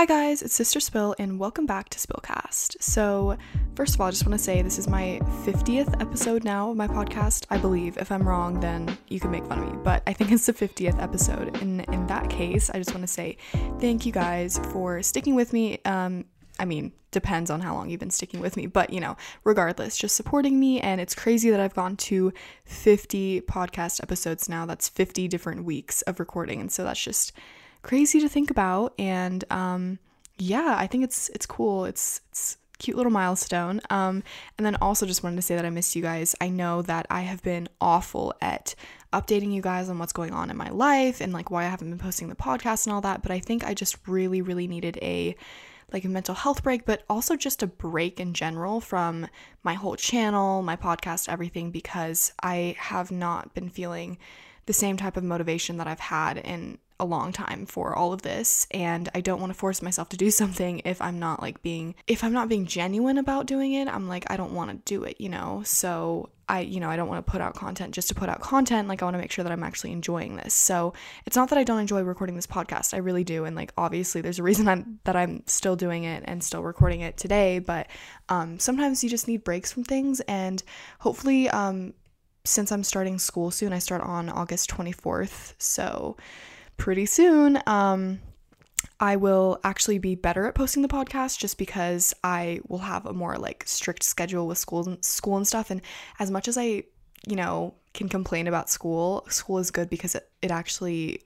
Hi guys, it's Sister Spill and welcome back to Spillcast. So, first of all, I just want to say this is my 50th episode now of my podcast. I believe if I'm wrong, then you can make fun of me, but I think it's the 50th episode. And in that case, I just want to say thank you guys for sticking with me. Um, I mean, depends on how long you've been sticking with me, but you know, regardless, just supporting me. And it's crazy that I've gone to 50 podcast episodes now. That's 50 different weeks of recording. And so that's just crazy to think about. And um, yeah, I think it's it's cool. It's it's cute little milestone. Um, and then also just wanted to say that I miss you guys. I know that I have been awful at updating you guys on what's going on in my life and like why I haven't been posting the podcast and all that. But I think I just really, really needed a like a mental health break, but also just a break in general from my whole channel, my podcast, everything, because I have not been feeling the same type of motivation that I've had in a long time for all of this and I don't want to force myself to do something if I'm not like being if I'm not being genuine about doing it I'm like I don't want to do it you know? So I you know I don't want to put out content just to put out content like I want to make sure that I'm actually enjoying this. So it's not that I don't enjoy recording this podcast I really do and like obviously there's a reason I'm that I'm still doing it and still recording it today but um sometimes you just need breaks from things and hopefully um since I'm starting school soon I start on August 24th so pretty soon, um, I will actually be better at posting the podcast just because I will have a more like strict schedule with school and school and stuff. And as much as I, you know, can complain about school, school is good because it, it actually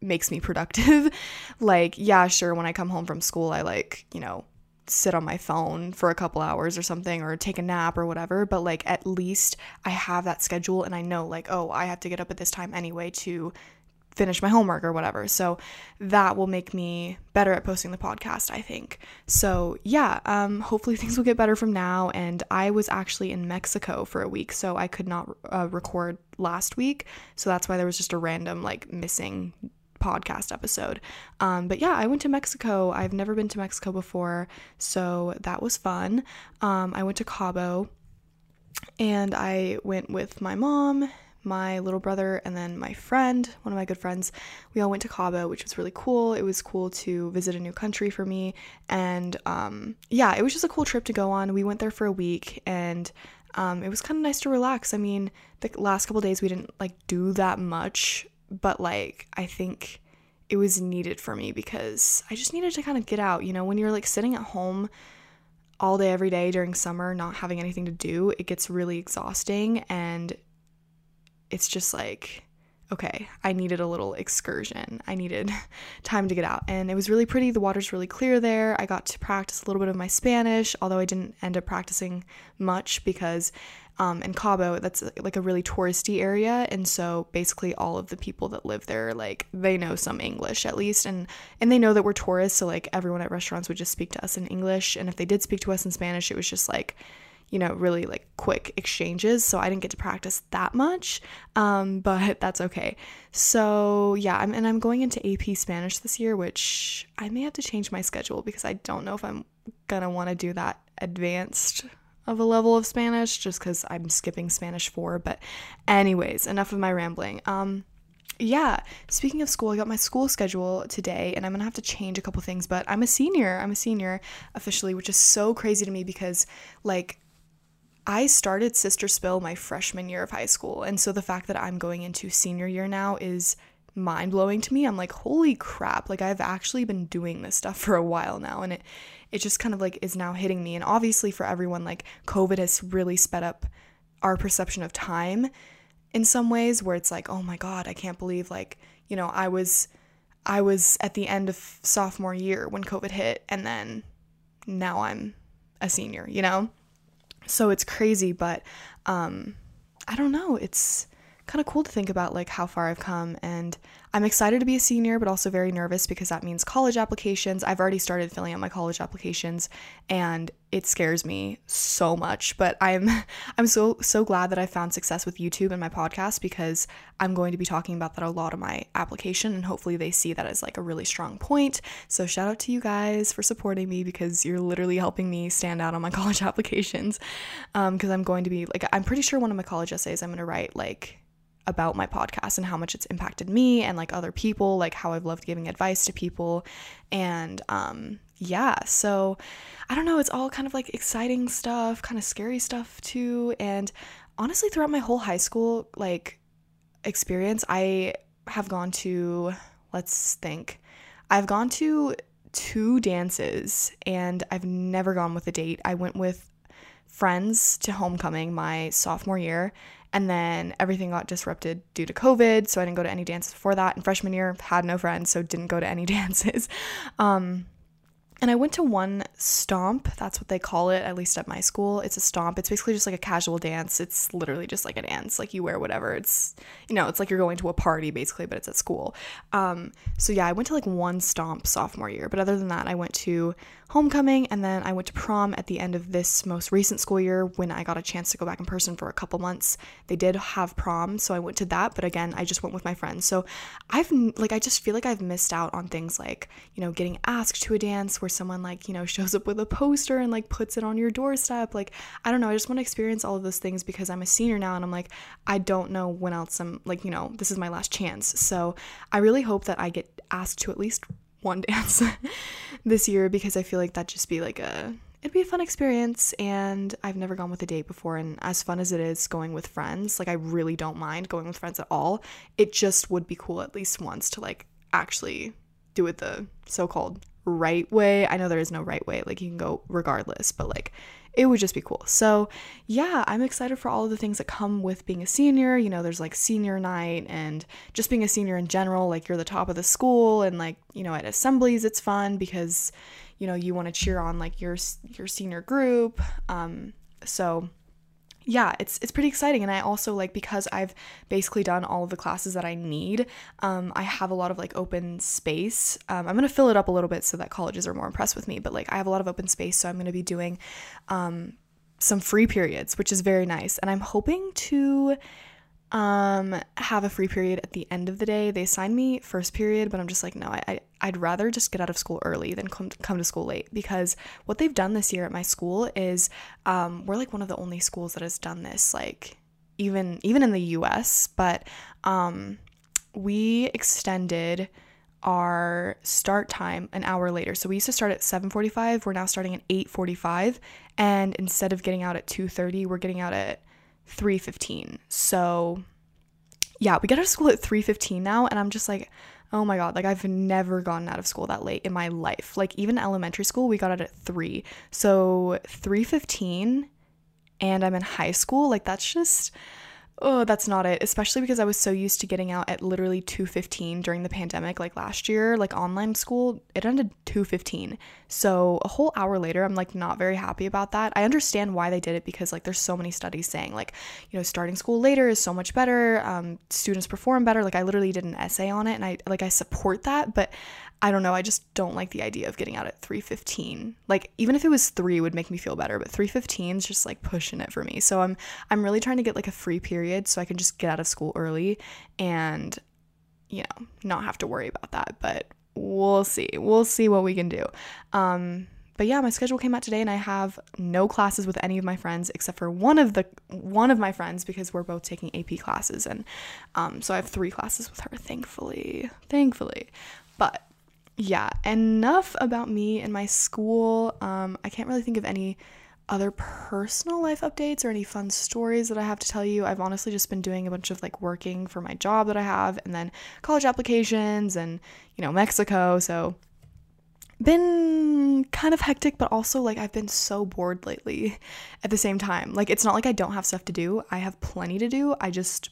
makes me productive. like, yeah, sure, when I come home from school, I like, you know, sit on my phone for a couple hours or something or take a nap or whatever but like at least i have that schedule and i know like oh i have to get up at this time anyway to finish my homework or whatever. So that will make me better at posting the podcast, I think. So yeah, um, hopefully things will get better from now. And I was actually in Mexico for a week, so I could not uh, record last week. So that's why there was just a random like missing podcast episode. Um, but yeah, I went to Mexico. I've never been to Mexico before, so that was fun. Um, I went to Cabo and I went with my mom my little brother, and then my friend, one of my good friends. We all went to Cabo, which was really cool. It was cool to visit a new country for me. And um, yeah, it was just a cool trip to go on. We went there for a week and um, it was kind of nice to relax. I mean, the last couple days we didn't like do that much, but like, I think it was needed for me because I just needed to kind of get out. You know, when you're like sitting at home all day every day during summer not having anything to do it gets really exhausting and it's just like, okay, I needed a little excursion. I needed time to get out. And it was really pretty. The water's really clear there. I got to practice a little bit of my Spanish, although I didn't end up practicing much because um, in Cabo, that's like a really touristy area, and so basically all of the people that live there, like they know some English at least, and and they know that we're tourists, so like everyone at restaurants would just speak to us in English, and if they did speak to us in Spanish, it was just like you know, really like quick exchanges. So I didn't get to practice that much, um, but that's okay. So yeah, I'm, and I'm going into AP Spanish this year, which I may have to change my schedule because I don't know if I'm gonna want to do that advanced of a level of Spanish just because I'm skipping Spanish 4. But, anyways, enough of my rambling. Um, yeah, speaking of school, I got my school schedule today and I'm gonna have to change a couple things, but I'm a senior. I'm a senior officially, which is so crazy to me because, like, I started Sister Spill my freshman year of high school. And so the fact that I'm going into senior year now is mind blowing to me. I'm like, holy crap, like I've actually been doing this stuff for a while now. And it, it just kind of like is now hitting me. And obviously, for everyone, like COVID has really sped up our perception of time in some ways where it's like, oh my God, I can't believe like, you know, I was. I was at the end of sophomore year when COVID hit, and then now I'm a senior, you know? So it's crazy, but um, I don't know. It's kind of cool to think about like how far I've come and I'm excited to be a senior but also very nervous because that means college applications. I've already started filling out my college applications and it scares me so much, but I'm I'm so so glad that I found success with YouTube and my podcast because I'm going to be talking about that a lot of my application and hopefully they see that as like a really strong point. So shout out to you guys for supporting me because you're literally helping me stand out on my college applications. Um, because I'm going to be like I'm pretty sure one of my college essays I'm going to write like about my podcast and how much it's impacted me and like other people, like how I've loved giving advice to people. And um, yeah, so I don't know, it's all kind of like exciting stuff, kind of scary stuff too. And honestly, throughout my whole high school like experience, I have gone to, let's think, I've gone to two dances and I've never gone with a date. I went with friends to homecoming my sophomore year and then everything got disrupted due to COVID, so I didn't go to any dances before that. And freshman year, had no friends, so didn't go to any dances. Um, and I went to one stomp. That's what they call it, at least at my school. It's a stomp. It's basically just like a casual dance. It's literally just like a dance. Like you wear whatever. It's, you know, it's like you're going to a party basically, but it's at school. Um, so yeah, I went to like one stomp sophomore year. But other than that, I went to homecoming and then I went to prom at the end of this most recent school year when I got a chance to go back in person for a couple months. They did have prom, so I went to that, but again, I just went with my friends. So I've like I just feel like I've missed out on things like, you know, getting asked to a dance where someone like, you know, shows up with a poster and like puts it on your doorstep. Like, I don't know, I just want to experience all of those things because I'm a senior now and I'm like, I don't know when else I'm like, you know, this is my last chance. So I really hope that I get asked to at least one dance this year because I feel like that'd just be like a it'd be a fun experience and I've never gone with a date before and as fun as it is going with friends, like I really don't mind going with friends at all. It just would be cool at least once to like actually do it the so-called right way. I know there is no right way. Like you can go regardless, but like it would just be cool. So, yeah, I'm excited for all of the things that come with being a senior. You know, there's like senior night and just being a senior in general, like you're the top of the school and like, you know, at assemblies it's fun because you know, you want to cheer on like your your senior group. Um so yeah, it's it's pretty exciting, and I also like because I've basically done all of the classes that I need. Um, I have a lot of like open space. Um, I'm gonna fill it up a little bit so that colleges are more impressed with me. But like I have a lot of open space, so I'm gonna be doing um, some free periods, which is very nice. And I'm hoping to um, have a free period at the end of the day. They assigned me first period, but I'm just like, no, I, I would rather just get out of school early than come to, come to school late because what they've done this year at my school is um, we're like one of the only schools that has done this, like even even in the U.S. But um, we extended our start time an hour later. So we used to start at 7:45. We're now starting at 8:45, and instead of getting out at 2:30, we're getting out at 3:15. So yeah, we get out of school at 3:15 now and I'm just like, "Oh my god, like I've never gotten out of school that late in my life." Like even elementary school, we got out at 3. So 3:15 and I'm in high school, like that's just oh, that's not it. Especially because I was so used to getting out at literally 2:15 during the pandemic like last year, like online school, it ended 2:15. So, a whole hour later, I'm like not very happy about that. I understand why they did it because like there's so many studies saying like, you know, starting school later is so much better. Um, students perform better. Like I literally did an essay on it and I like I support that, but I don't know, I just don't like the idea of getting out at 3:15. Like even if it was 3 would make me feel better, but 3:15 is just like pushing it for me. So I'm I'm really trying to get like a free period so I can just get out of school early and you know, not have to worry about that, but we'll see. We'll see what we can do. Um but yeah, my schedule came out today and I have no classes with any of my friends except for one of the one of my friends because we're both taking AP classes and um so I have 3 classes with her thankfully. Thankfully. But yeah, enough about me and my school. Um, I can't really think of any other personal life updates or any fun stories that I have to tell you. I've honestly just been doing a bunch of like working for my job that I have and then college applications and, you know, Mexico. So, been kind of hectic, but also like I've been so bored lately at the same time. Like, it's not like I don't have stuff to do, I have plenty to do. I just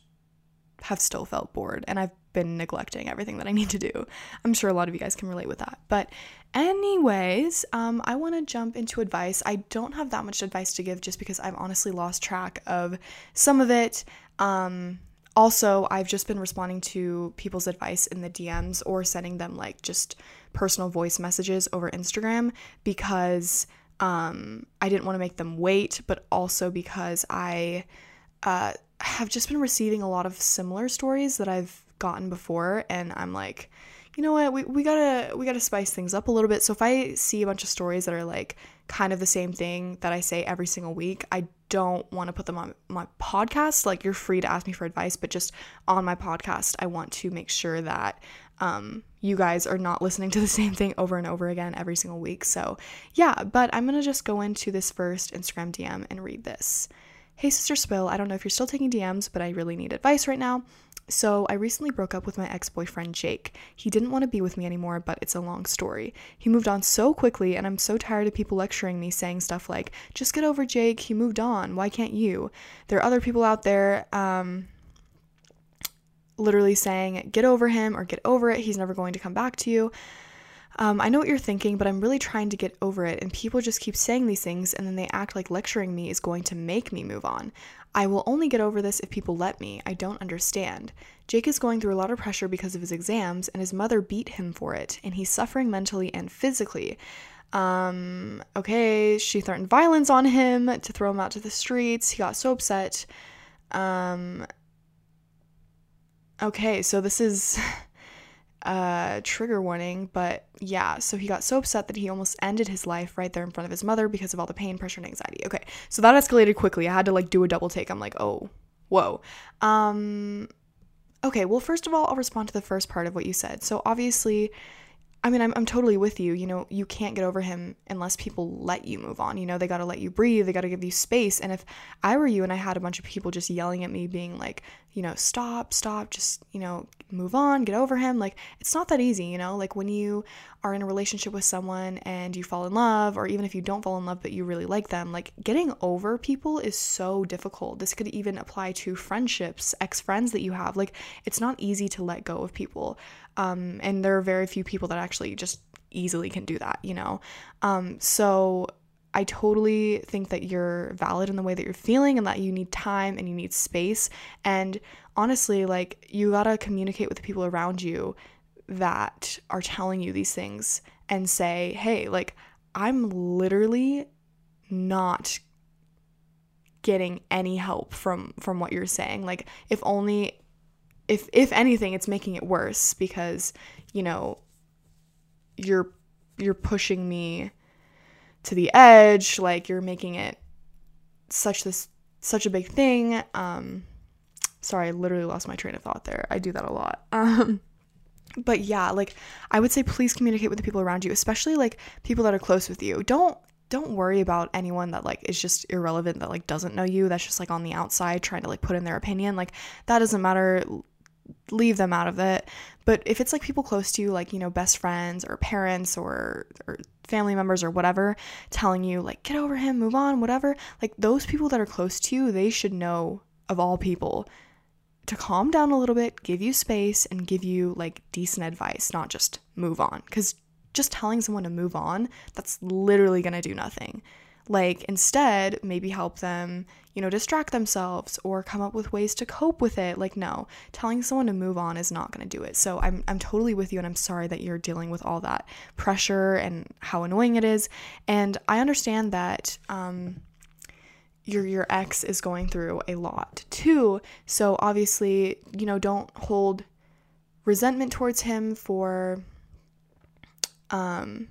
have still felt bored and I've been neglecting everything that I need to do. I'm sure a lot of you guys can relate with that. But, anyways, um, I want to jump into advice. I don't have that much advice to give just because I've honestly lost track of some of it. Um, also, I've just been responding to people's advice in the DMs or sending them like just personal voice messages over Instagram because um, I didn't want to make them wait, but also because I uh, have just been receiving a lot of similar stories that I've gotten before and I'm like, you know what, we, we gotta we gotta spice things up a little bit. So if I see a bunch of stories that are like kind of the same thing that I say every single week, I don't want to put them on my podcast, like you're free to ask me for advice, but just on my podcast, I want to make sure that um, you guys are not listening to the same thing over and over again every single week. So, yeah, but I'm gonna just go into this first Instagram DM and read this. Hey, Sister Spill, I don't know if you're still taking DMs, but I really need advice right now. So, I recently broke up with my ex boyfriend, Jake. He didn't want to be with me anymore, but it's a long story. He moved on so quickly, and I'm so tired of people lecturing me saying stuff like, just get over Jake, he moved on, why can't you? There are other people out there, um, literally saying, get over him or get over it, he's never going to come back to you. Um, I know what you're thinking, but I'm really trying to get over it, and people just keep saying these things, and then they act like lecturing me is going to make me move on. I will only get over this if people let me. I don't understand. Jake is going through a lot of pressure because of his exams, and his mother beat him for it, and he's suffering mentally and physically. Um, okay, she threatened violence on him to throw him out to the streets. He got so upset. Um, okay, so this is uh, trigger warning, but yeah, so he got so upset that he almost ended his life right there in front of his mother because of all the pain, pressure, and anxiety. Okay, so that escalated quickly. I had to like do a double take. I'm like, oh, whoa. Um, okay, well, first of all, I'll respond to the first part of what you said. So obviously, I mean, I'm, I'm totally with you. You know, you can't get over him unless people let you move on. You know, they got to let you breathe, they got to give you space. And if I were you and I had a bunch of people just yelling at me, being like, you know, stop, stop, just, you know, move on, get over him, like, it's not that easy, you know? Like, when you are in a relationship with someone and you fall in love, or even if you don't fall in love but you really like them, like, getting over people is so difficult. This could even apply to friendships, ex friends that you have. Like, it's not easy to let go of people. Um, and there are very few people that actually just easily can do that, you know? Um, so I totally think that you're valid in the way that you're feeling and that you need time and you need space. And honestly, like, you gotta communicate with the people around you that are telling you these things and say, hey, like, I'm literally not getting any help from from what you're saying like if only if if anything it's making it worse because you know you're you're pushing me to the edge like you're making it such this such a big thing. Um sorry i literally lost my train of thought there. I do that a lot. Um but yeah like i would say please communicate with the people around you especially like people that are close with you. Don't don't worry about anyone that like is just irrelevant that like doesn't know you that's just like on the outside trying to like put in their opinion. Like that doesn't matter leave them out of it. But if it's like people close to you, like, you know, best friends or parents or, or family members or whatever, telling you, like, get over him, move on, whatever, like those people that are close to you, they should know of all people to calm down a little bit, give you space, and give you like decent advice, not just move on. Because just telling someone to move on, that's literally gonna do nothing. Like, instead, maybe help them, you know, distract themselves or come up with ways to cope with it. Like, no, telling someone to move on is not going to do it. So, I'm, I'm totally with you, and I'm sorry that you're dealing with all that pressure and how annoying it is. And I understand that, um, your your ex is going through a lot too. So obviously, you know, don't hold resentment towards him for um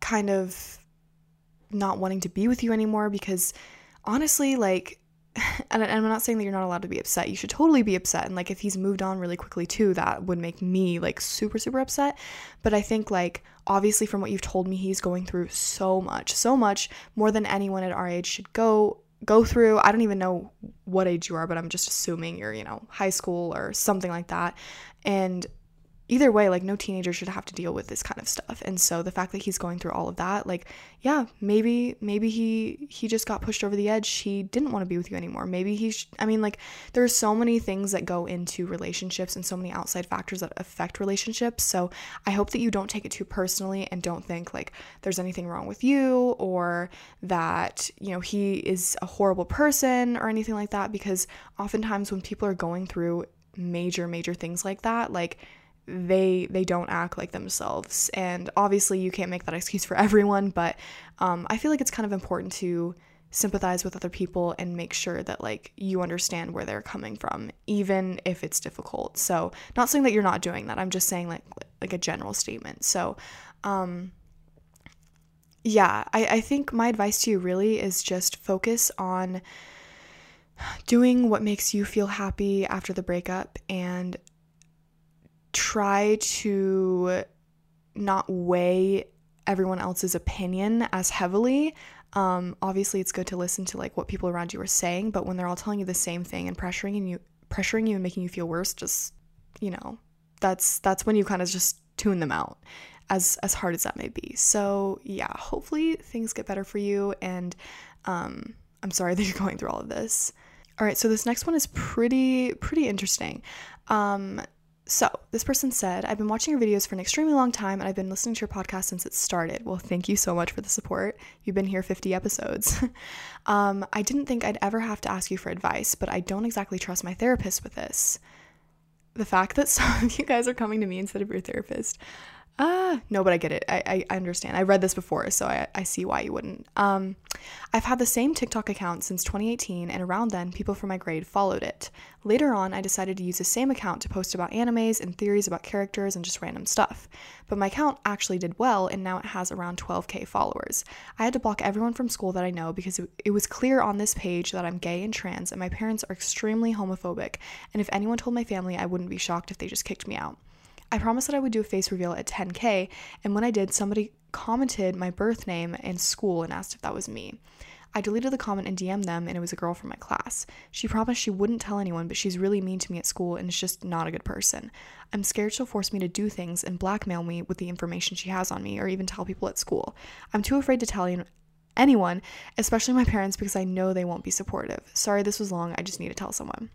kind of not wanting to be with you anymore because honestly, like, and I'm not saying that you're not allowed to be upset. You should totally be upset. And like, if he's moved on really quickly too, that would make me like super, super upset. But I think, like, obviously, from what you've told me, he's going through so much, so much more than anyone at our age should go go through. I don't even know what age you are, but I'm just assuming you're, you know, high school or something like that. And either way, like no teenager should have to deal with this kind of stuff. And so the fact that he's going through all of that, like, yeah, maybe maybe he he just got pushed over the edge. He didn't want to be with you anymore. Maybe he's I mean, like there's so many things that go into relationships and so many outside factors that affect relationships. So I hope that you don't take it too personally and don't think like there's anything wrong with you or that, you know, he is a horrible person or anything like that because oftentimes when people are going through major major things like that, like they they don't act like themselves. And obviously you can't make that excuse for everyone but um, i feel like it's kind of important to sympathize with other people and make sure that like you understand where they're coming from even if it's difficult. So not saying that you're not doing that. I'm just saying like like a general statement. So um yeah, I, I think my advice to you really is just focus on doing what makes you feel happy after the breakup and try to not weigh everyone else's opinion as heavily. Um, obviously, it's good to listen to like what people around you are saying, but when they're all telling you the same thing and pressuring you, pressuring you and making you feel worse, just you know, that's that's when you kind of just tune them out, as as hard as that may be. So yeah, hopefully things get better for you, and um, I'm sorry that you're going through all of this. All right, so this next one is pretty pretty interesting. Um, so, this person said, I've been watching your videos for an extremely long time and I've been listening to your podcast since it started. Well, thank you so much for the support. You've been here 50 episodes. um, I didn't think I'd ever have to ask you for advice, but I don't exactly trust my therapist with this. The fact that some of you guys are coming to me instead of your therapist, Ah, no, but I get it. I, I, understand. I read this before, so I, I see why you wouldn't. Um, I've had the same TikTok account since 2018, and around then, people from my grade followed it. Later on, I decided to use the same account to post about animes and theories about characters and just random stuff. But my account actually did well, and now it has around 12k followers. I had to block everyone from school that I know because it, it was clear on this page that I'm gay and trans, and my parents are extremely homophobic. And if anyone told my family, I wouldn't be shocked if they just kicked me out. I promised that I would do a face reveal at 10K, and when I did, somebody commented my birth name in school and asked if that was me. I deleted the comment and DM'd them, and it was a girl from my class. She promised she wouldn't tell anyone, but she's really mean to me at school and is just not a good person. I'm scared she'll force me to do things and blackmail me with the information she has on me, or even tell people at school. I'm too afraid to tell anyone, especially my parents, because I know they won't be supportive. Sorry this was long, I just need to tell someone.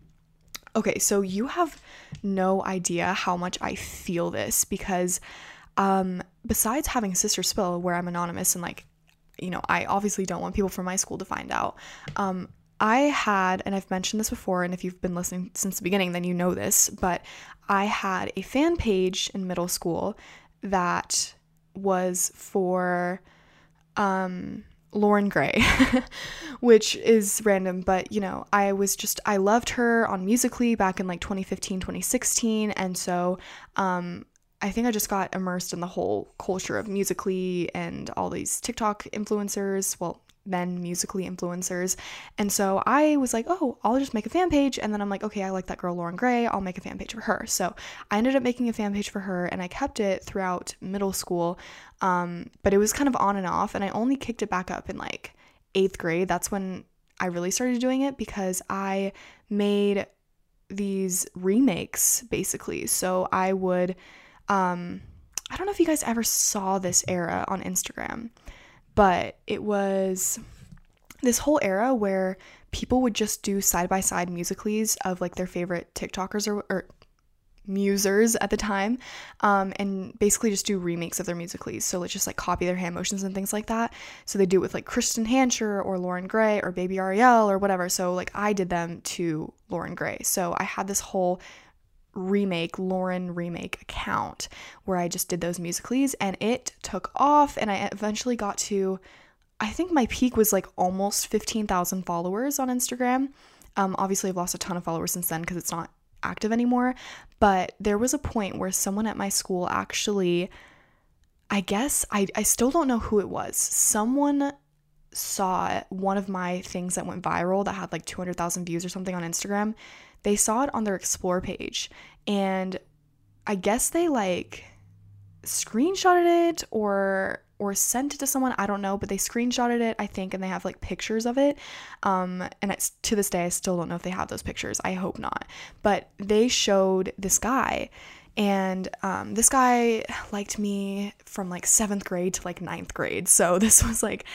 Okay, so you have no idea how much I feel this because um besides having Sister Spill where I'm anonymous and like you know, I obviously don't want people from my school to find out. Um I had, and I've mentioned this before, and if you've been listening since the beginning, then you know this, but I had a fan page in middle school that was for um Loren Gray, which is random, but you know, I was just, I loved her on Musical.ly back in like 2015, 2016. And so, um, I think I just got immersed in the whole culture of Musical.ly and all these TikTok influencers. Well, men Musical.ly influencers. And so I was like, oh, I'll just make a fan page. And then I'm like, okay, I like that girl Loren Gray. I'll make a fan page for her. So I ended up making a fan page for her and I kept it throughout middle school. Um, but it was kind of on and off. And I only kicked it back up in like eighth grade. That's when I really started doing it because I made these remakes basically. So I would, um, I don't know if you guys ever saw this era on Instagram but it was this whole era where people would just do side by side musicallys of like their favorite TikTokers or, or musers at the time um, and basically just do remakes of their musicallys. So let's just like copy their hand motions and things like that. So they do it with like Kristen Hancher or Loren Gray or Baby Ariel or whatever. So like I did them to Loren Gray. So I had this whole remake, Loren remake account where I just did those musicallys and it took off and I eventually got to I think my peak was like almost 15,000 followers on Instagram. Um, obviously I've lost a ton of followers since then because it's not active anymore, but there was a point where someone at my school actually I guess I I still don't know who it was. Someone saw one of my things that went viral that had like 200,000 views or something on Instagram they saw it on their explore page and I guess they like screenshotted it or or sent it to someone i don't know but they screenshotted it i think and they have like pictures of it. Um and it's to this day i still don't know if they have those pictures. I hope not. But they showed this guy and um, this guy liked me from like seventh grade to like ninth grade. So this was like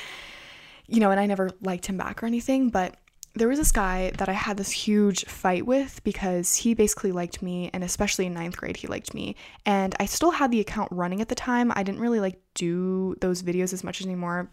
you know and i never liked him back or anything but there was this guy that I had this huge fight with because he basically liked me, and especially in ninth grade, he liked me. And I still had the account running at the time. I didn't really like do those videos as much anymore.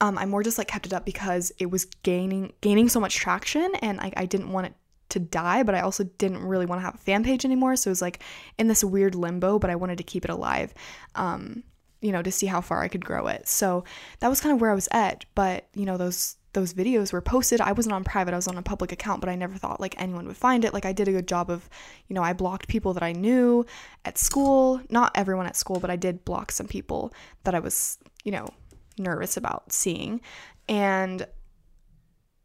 Um, I more just like kept it up because it was gaining gaining so much traction, and I, I didn't want it to die, but I also didn't really want to have a fan page anymore. So it was like in this weird limbo, but I wanted to keep it alive. Um, you know, to see how far I could grow it. So that was kind of where I was at. But, you know, those those videos were posted. I wasn't on private, I was on a public account, but I never thought like anyone would find it. Like I did a good job of, you know, I blocked people that I knew at school, not everyone at school, but I did block some people that I was, you know, nervous about seeing. And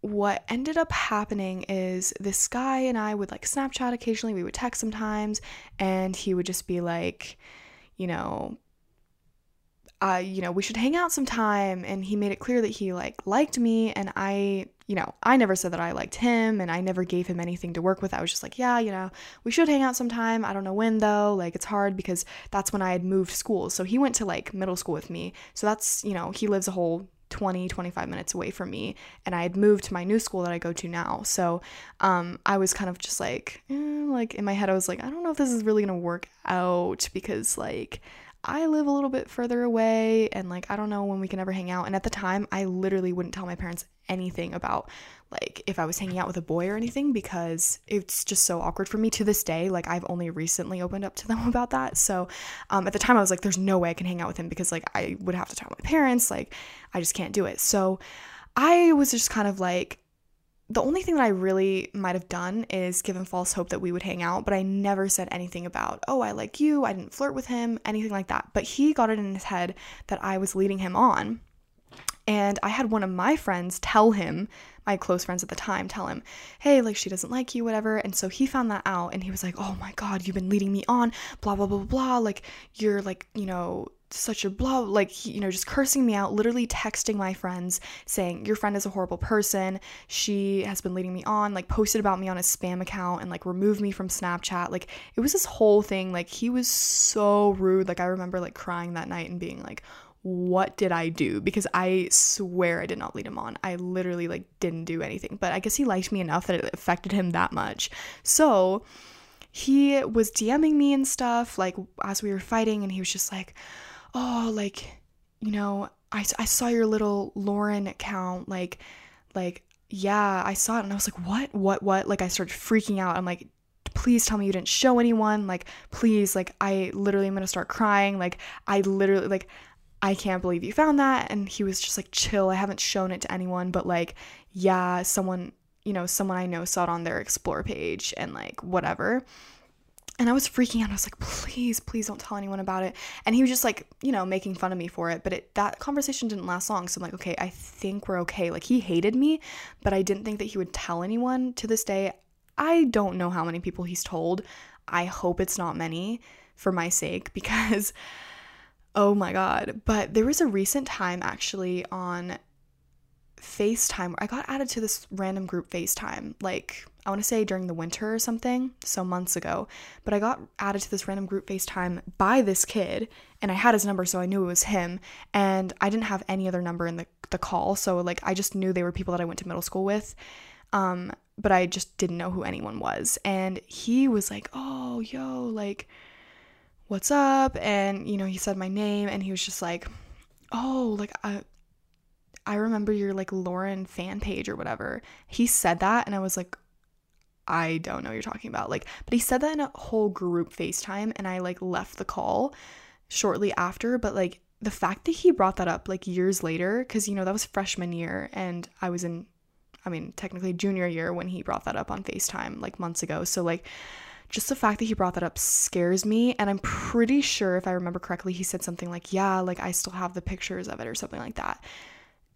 what ended up happening is this guy and I would like Snapchat occasionally, we would text sometimes, and he would just be like, you know, uh, you know, we should hang out sometime. And he made it clear that he like liked me, and I, you know, I never said that I liked him, and I never gave him anything to work with. I was just like, yeah, you know, we should hang out sometime. I don't know when though. Like it's hard because that's when I had moved schools. So he went to like middle school with me. So that's you know, he lives a whole 20 25 minutes away from me and i had moved to my new school that i go to now so um, i was kind of just like eh, like in my head i was like i don't know if this is really gonna work out because like I live a little bit further away and like I don't know when we can ever hang out. And at the time, I literally wouldn't tell my parents anything about like if I was hanging out with a boy or anything because it's just so awkward for me to this day. Like I've only recently opened up to them about that. So um, at the time, I was like, there's no way I can hang out with him because like I would have to tell my parents. Like I just can't do it. So I was just kind of like, the only thing that I really might have done is given false hope that we would hang out, but I never said anything about, oh, I like you, I didn't flirt with him, anything like that. But he got it in his head that I was leading him on. And I had one of my friends tell him, my close friends at the time, tell him, hey, like she doesn't like you, whatever. And so he found that out and he was like, oh my God, you've been leading me on, blah, blah, blah, blah. Like you're like, you know, such a blah, like, you know, just cursing me out, literally texting my friends saying, Your friend is a horrible person. She has been leading me on, like, posted about me on his spam account and, like, removed me from Snapchat. Like, it was this whole thing. Like, he was so rude. Like, I remember, like, crying that night and being like, what did I do? Because I swear I did not lead him on. I literally like didn't do anything. But I guess he liked me enough that it affected him that much. So he was DMing me and stuff like as we were fighting and he was just like, oh, like, you know, I, I saw your little Loren account, like, like, yeah, I saw it. And I was like, what, what, what? Like, I started freaking out. I'm like, please tell me you didn't show anyone. Like, please, like, I literally am gonna start crying. Like, I literally, like, I can't believe you found that. And he was just like, chill. I haven't shown it to anyone, but like, yeah, someone, you know, someone I know saw it on their explore page and like, whatever. And I was freaking out. I was like, please, please don't tell anyone about it. And he was just like, you know, making fun of me for it. But it, that conversation didn't last long. So I'm like, okay, I think we're okay. Like, he hated me, but I didn't think that he would tell anyone. To this day, I don't know how many people he's told. I hope it's not many for my sake because, oh my God. But there was a recent time actually on FaceTime where I got added to this random group FaceTime. Like, I want to say during the winter or something, so months ago. But I got added to this random group FaceTime by this kid, and I had his number, so I knew it was him. And I didn't have any other number in the, the call, so like I just knew they were people that I went to middle school with. Um, but I just didn't know who anyone was. And he was like, Oh, yo, like, what's up? And, you know, he said my name, and he was just like, Oh, like, I, I remember your like Loren fan page or whatever. He said that, and I was like, I don't know what you're talking about. Like, but he said that in a whole group FaceTime and I like left the call shortly after, but like the fact that he brought that up like years later cuz you know that was freshman year and I was in I mean, technically junior year when he brought that up on FaceTime like months ago. So like just the fact that he brought that up scares me and I'm pretty sure if I remember correctly he said something like, "Yeah, like I still have the pictures of it" or something like that.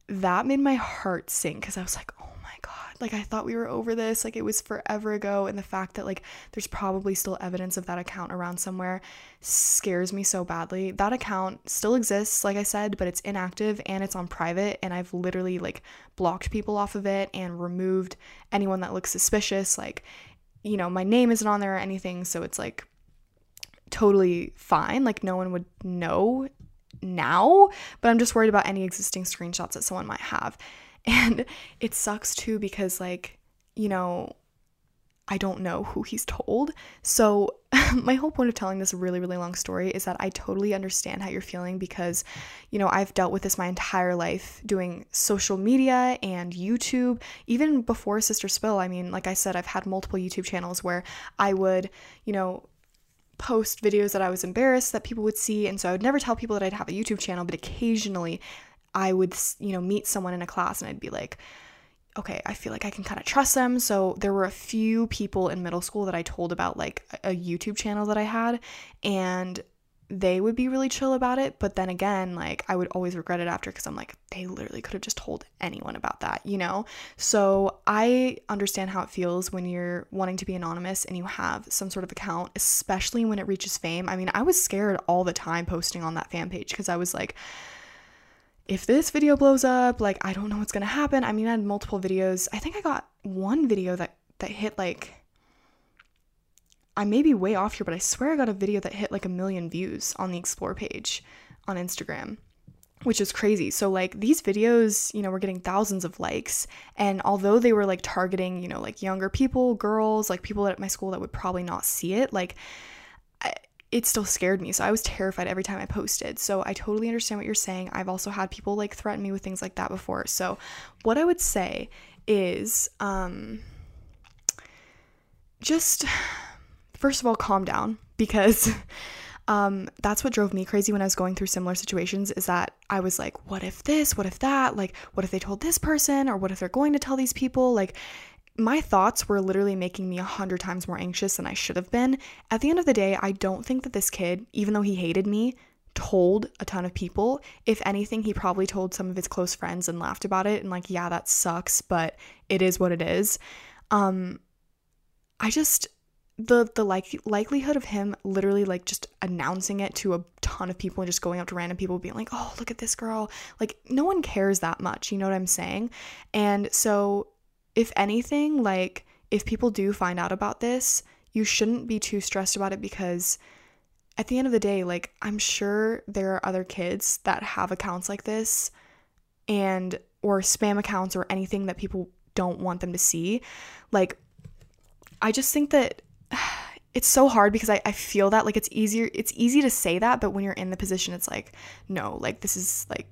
That made my heart sink cuz I was like, "Oh god." Like I thought we were over this, like it was forever ago and the fact that like there's probably still evidence of that account around somewhere scares me so badly. That account still exists, like I said, but it's inactive and it's on private and I've literally like blocked people off of it and removed anyone that looks suspicious like you know, my name isn't on there or anything, so it's like totally fine. Like no one would know now, but I'm just worried about any existing screenshots that someone might have. And it sucks too because, like, you know, I don't know who he's told. So, my whole point of telling this really, really long story is that I totally understand how you're feeling because, you know, I've dealt with this my entire life doing social media and YouTube. Even before Sister Spill, I mean, like I said, I've had multiple YouTube channels where I would, you know, post videos that I was embarrassed that people would see. And so I would never tell people that I'd have a YouTube channel, but occasionally I would, you know, meet someone in a class and I'd be like, okay, I feel like I can kind of trust them. So there were a few people in middle school that I told about like a YouTube channel that I had. And they would be really chill about it. But then again, like I would always regret it after because I'm like, they literally could have just told anyone about that, you know? So I understand how it feels when you're wanting to be anonymous and you have some sort of account, especially when it reaches fame. I mean, I was scared all the time posting on that fan page because I was like, if this video blows up, like I don't know what's gonna happen. I mean, I had multiple videos. I think I got one video that that hit like I may be way off here, but I swear I got a video that hit like a million views on the explore page on Instagram, which is crazy. So, like, these videos, you know, were getting thousands of likes. And although they were like targeting, you know, like younger people, girls, like people at my school that would probably not see it, like, I, it still scared me. So I was terrified every time I posted. So I totally understand what you're saying. I've also had people like threaten me with things like that before. So what I would say is um just first of all, calm down because um, that's what drove me crazy when I was going through similar situations is that I was like, what if this? What if that? Like, what if they told this person? Or what if they're going to tell these people? Like, my thoughts were literally making me a hundred times more anxious than I should have been. At the end of the day, I don't think that this kid, even though he hated me, told a ton of people. If anything, he probably told some of his close friends and laughed about it and like, yeah, that sucks, but it is what it is. Um I just the the like likelihood of him literally like just announcing it to a ton of people and just going up to random people being like, "Oh, look at this girl." Like no one cares that much, you know what I'm saying? And so if anything, like if people do find out about this, you shouldn't be too stressed about it because at the end of the day, like I'm sure there are other kids that have accounts like this and or spam accounts or anything that people don't want them to see. Like I just think that it's so hard because I, I feel that like it's easier it's easy to say that but when you're in the position it's like no like this is like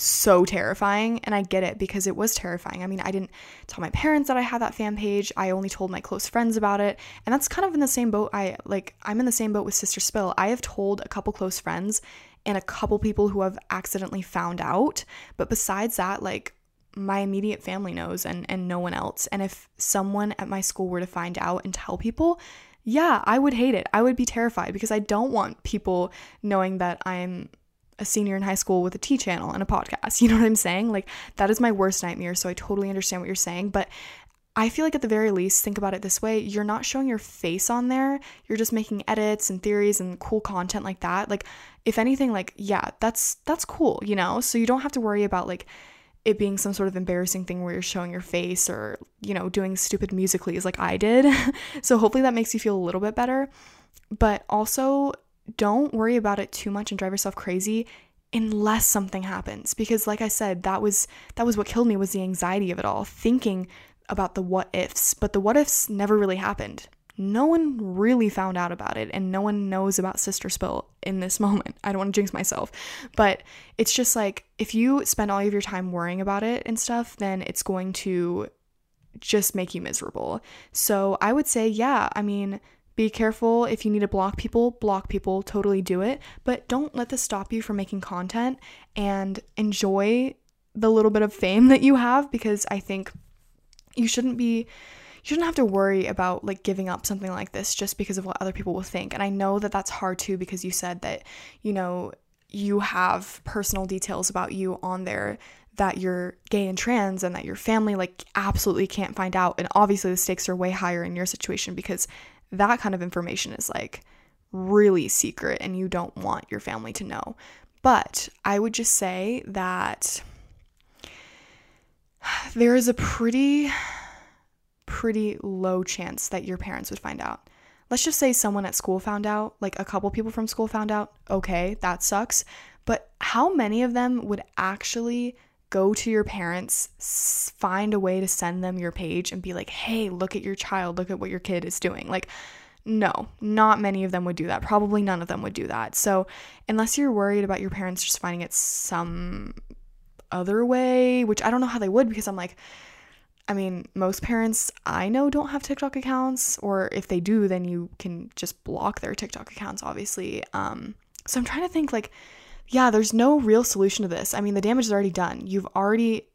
so terrifying and I get it because it was terrifying. I mean, I didn't tell my parents that I had that fan page. I only told my close friends about it. And that's kind of in the same boat I like I'm in the same boat with Sister Spill. I have told a couple close friends and a couple people who have accidentally found out, but besides that like my immediate family knows and and no one else. And if someone at my school were to find out and tell people, yeah, I would hate it. I would be terrified because I don't want people knowing that I'm a senior in high school with a T channel and a podcast. You know what I'm saying? Like that is my worst nightmare. So I totally understand what you're saying, but I feel like at the very least, think about it this way you're not showing your face on there. You're just making edits and theories and cool content like that. Like, if anything, like, yeah, that's that's cool, you know? So you don't have to worry about like it being some sort of embarrassing thing where you're showing your face or, you know, doing stupid musicallys like I did. so hopefully that makes you feel a little bit better. But also, don't worry about it too much and drive yourself crazy unless something happens because like I said, that was that was what killed me was the anxiety of it all, thinking about the what ifs, but the what ifs never really happened no one really found out about it and no one knows about Sister Spill in this moment. I don't want to jinx myself, but it's just like if you spend all of your time worrying about it and stuff, then it's going to just make you miserable. So I would say, yeah, I mean, be careful if you need to block people, block people, totally do it, but don't let this stop you from making content and enjoy the little bit of fame that you have because I think you shouldn't be you shouldn't have to worry about like giving up something like this just because of what other people will think. And I know that that's hard too because you said that, you know, you have personal details about you on there that you're gay and trans and that your family like absolutely can't find out. And obviously the stakes are way higher in your situation because that kind of information is like really secret and you don't want your family to know. But I would just say that there is a pretty pretty low chance that your parents would find out. Let's just say someone at school found out, like a couple people from school found out. Okay, that sucks. But how many of them would actually go to your parents, find a way to send them your page and be like, hey, look at your child, look at what your kid is doing? Like, no, not many of them would do that. Probably none of them would do that. So, unless you're worried about your parents just finding it some other way, which I don't know how they would because I'm like, I mean, most parents I know don't have TikTok accounts, or if they do, then you can just block their TikTok accounts, obviously. Um, so I'm trying to think like, yeah, there's no real solution to this. I mean, the damage is already done. You've already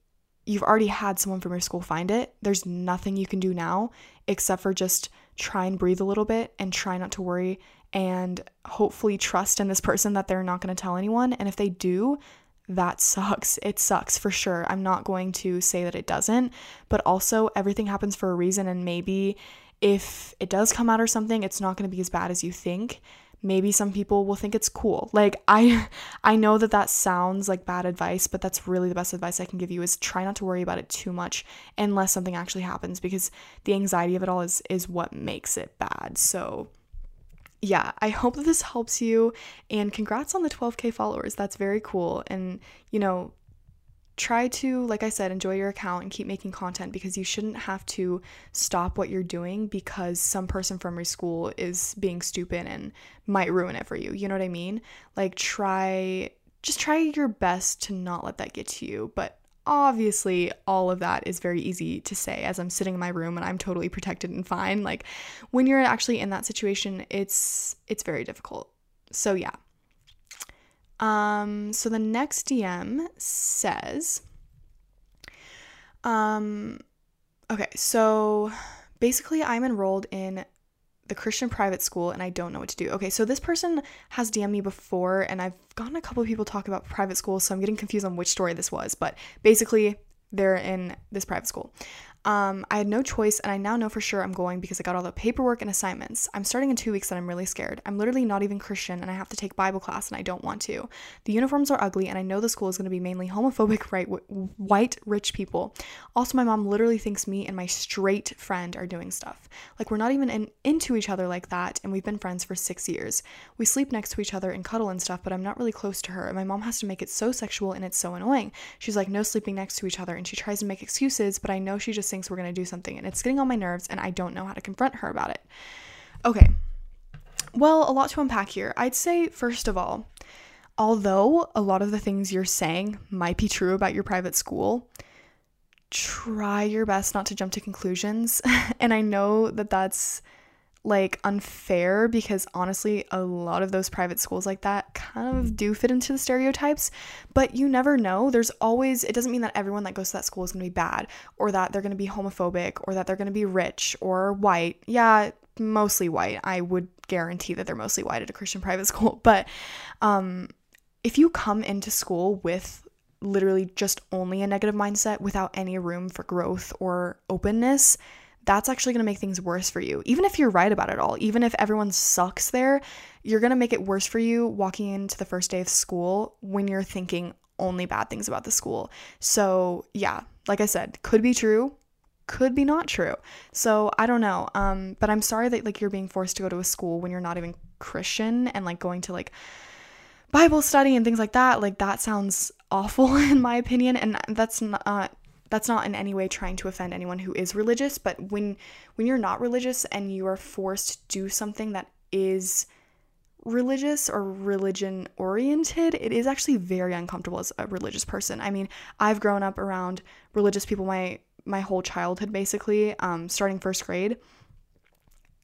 you've already had someone from your school find it. There's nothing you can do now except for just try and breathe a little bit and try not to worry and hopefully trust in this person that they're not going to tell anyone. And if they do, that sucks. It sucks for sure. I'm not going to say that it doesn't, but also everything happens for a reason. And maybe if it does come out or something, it's not going to be as bad as you think. Maybe some people will think it's cool. Like I I know that that sounds like bad advice, but that's really the best advice I can give you is try not to worry about it too much unless something actually happens because the anxiety of it all is is what makes it bad. So yeah, I hope that this helps you and congrats on the 12k followers. That's very cool. And, you know, try to, like I said, enjoy your account and keep making content because you shouldn't have to stop what you're doing because some person from your school is being stupid and might ruin it for you. You know what I mean? Like, try, just try your best to not let that get to you. But obviously all of that is very easy to say as I'm sitting in my room and I'm totally protected and fine. Like when you're actually in that situation, it's it's very difficult. So yeah. Um so the next DM says um okay, so basically I'm enrolled in the Christian private school and I don't know what to do. Okay, so this person has DM'd me before and I've gotten a couple of people talk about private school, so I'm getting confused on which story this was, but basically they're in this private school. Um, I had no choice, and I now know for sure I'm going because I got all the paperwork and assignments. I'm starting in two weeks, and I'm really scared. I'm literally not even Christian, and I have to take Bible class, and I don't want to. The uniforms are ugly, and I know the school is going to be mainly homophobic, right, white, rich people. Also, my mom literally thinks me and my straight friend are doing stuff. Like we're not even in, into each other like that, and we've been friends for six years. We sleep next to each other and cuddle and stuff, but I'm not really close to her, and my mom has to make it so sexual, and it's so annoying. She's like, no sleeping next to each other, and she tries to make excuses, but I know she just thinks we're going to do something and it's getting on my nerves and I don't know how to confront her about it. Okay. Well, a lot to unpack here. I'd say, first of all, although a lot of the things you're saying might be true about your private school, try your best not to jump to conclusions. and I know that that's like unfair because honestly, a lot of those private schools like that kind of do fit into the stereotypes, but you never know. There's always, it doesn't mean that everyone that goes to that school is going to be bad or that they're going to be homophobic or that they're going to be rich or white. Yeah, mostly white. I would guarantee that they're mostly white at a Christian private school, but um if you come into school with literally just only a negative mindset without any room for growth or openness, that's actually going to make things worse for you. Even if you're right about it all, even if everyone sucks there, you're going to make it worse for you walking into the first day of school when you're thinking only bad things about the school. So, yeah, like I said, could be true, could be not true. So, I don't know. Um but I'm sorry that like you're being forced to go to a school when you're not even Christian and like going to like Bible study and things like that. Like that sounds awful in my opinion and that's not that's not in any way trying to offend anyone who is religious, but when when you're not religious and you are forced to do something that is religious or religion oriented, it is actually very uncomfortable as a religious person. I mean, I've grown up around religious people my my whole childhood basically, um, starting first grade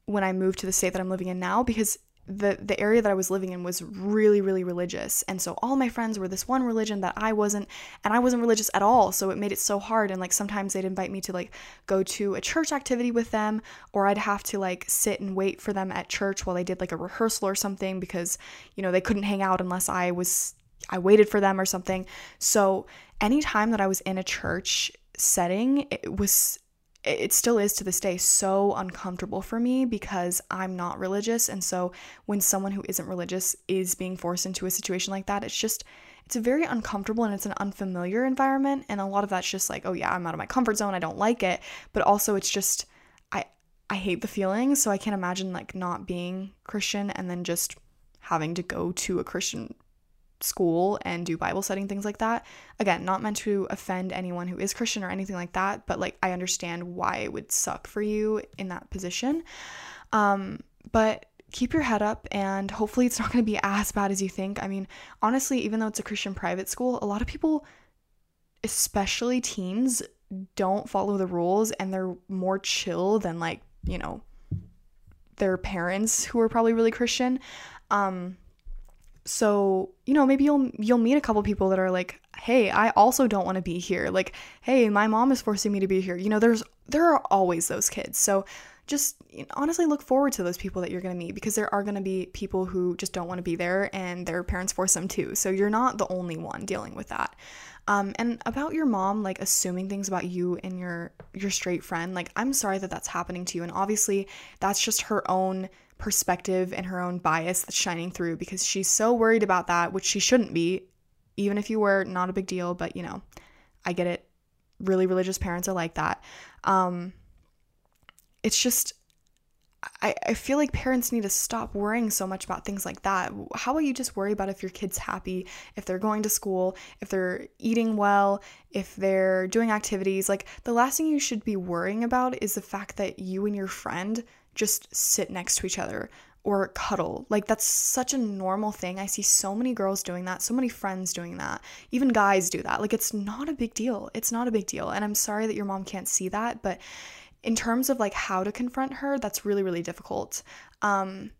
when I moved to the state that I'm living in now because the the area that I was living in was really really religious. And so all my friends were this one religion that I wasn't and I wasn't religious at all. So it made it so hard. And like sometimes they'd invite me to like go to a church activity with them or I'd have to like sit and wait for them at church while they did like a rehearsal or something because you know they couldn't hang out unless I was I waited for them or something. So anytime that I was in a church setting it was it still is to this day so uncomfortable for me because I'm not religious. And so when someone who isn't religious is being forced into a situation like that, it's just, it's a very uncomfortable and it's an unfamiliar environment. And a lot of that's just like, oh yeah, I'm out of my comfort zone. I don't like it. But also it's just, I, I hate the feeling. So I can't imagine like not being Christian and then just having to go to a Christian school and do Bible studying, things like that. Again, not meant to offend anyone who is Christian or anything like that, but like I understand why it would suck for you in that position. Um, but keep your head up and hopefully it's not going to be as bad as you think. I mean, honestly, even though it's a Christian private school, a lot of people, especially teens, don't follow the rules and they're more chill than like, you know, their parents who are probably really Christian. Um, so you know maybe you'll you'll meet a couple people that are like hey i also don't want to be here like hey my mom is forcing me to be here you know there's there are always those kids so just honestly look forward to those people that you're going to meet because there are going to be people who just don't want to be there and their parents force them to. So you're not the only one dealing with that. Um, and about your mom, like assuming things about you and your your straight friend, like I'm sorry that that's happening to you. And obviously, that's just her own perspective and her own bias that's shining through because she's so worried about that, which she shouldn't be. Even if you were, not a big deal. But you know, I get it. Really religious parents are like that. Um, it's just I, I feel like parents need to stop worrying so much about things like that. How about you just worry about if your kid's happy, if they're going to school, if they're eating well, if they're doing activities? Like, the last thing you should be worrying about is the fact that you and your friend just sit next to each other or cuddle. Like, that's such a normal thing. I see so many girls doing that, so many friends doing that. Even guys do that. Like, it's not a big deal. It's not a big deal. And I'm sorry that your mom can't see that, but in terms of like how to confront her, that's really, really difficult. Um,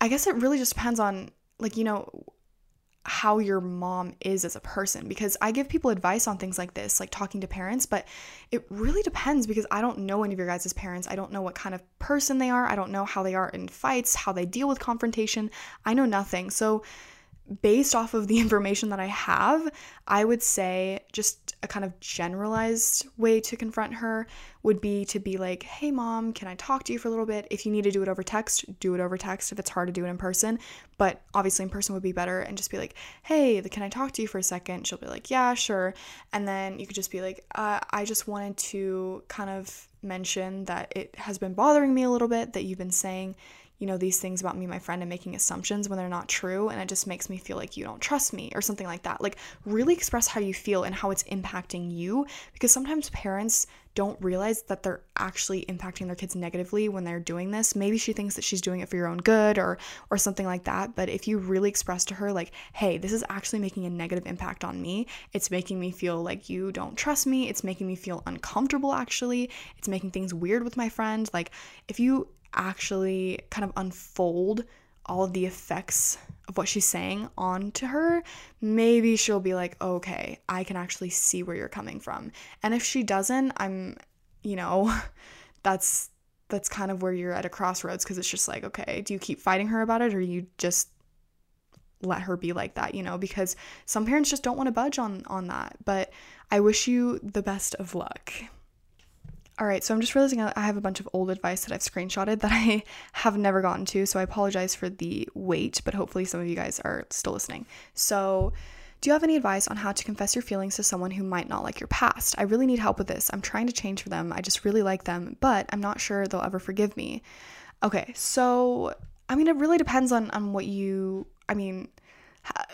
I guess it really just depends on like, you know, how your mom is as a person because I give people advice on things like this, like talking to parents, but it really depends because I don't know any of your guys' parents. I don't know what kind of person they are. I don't know how they are in fights, how they deal with confrontation. I know nothing. So based off of the information that I have, I would say just a kind of generalized way to confront her would be to be like, hey, mom, can I talk to you for a little bit? If you need to do it over text, do it over text if it's hard to do it in person. But obviously, in person would be better. And just be like, hey, can I talk to you for a second? She'll be like, yeah, sure. And then you could just be like, uh, I just wanted to kind of mention that it has been bothering me a little bit that you've been saying you know, these things about me, my friend, and making assumptions when they're not true. And it just makes me feel like you don't trust me or something like that. Like, really express how you feel and how it's impacting you because sometimes parents don't realize that they're actually impacting their kids negatively when they're doing this. Maybe she thinks that she's doing it for your own good or or something like that, but if you really express to her like, "Hey, this is actually making a negative impact on me. It's making me feel like you don't trust me. It's making me feel uncomfortable actually. It's making things weird with my friend." Like, if you actually kind of unfold all of the effects of what she's saying onto her, maybe she'll be like, okay, I can actually see where you're coming from. And if she doesn't, I'm, you know, that's that's kind of where you're at a crossroads because it's just like, okay, do you keep fighting her about it or you just let her be like that, you know, because some parents just don't want to budge on on that. But I wish you the best of luck. All right, so I'm just realizing I have a bunch of old advice that I've screenshotted that I have never gotten to, so I apologize for the wait, but hopefully some of you guys are still listening. So, do you have any advice on how to confess your feelings to someone who might not like your past? I really need help with this. I'm trying to change for them. I just really like them, but I'm not sure they'll ever forgive me. Okay, so I mean, it really depends on on what you. I mean,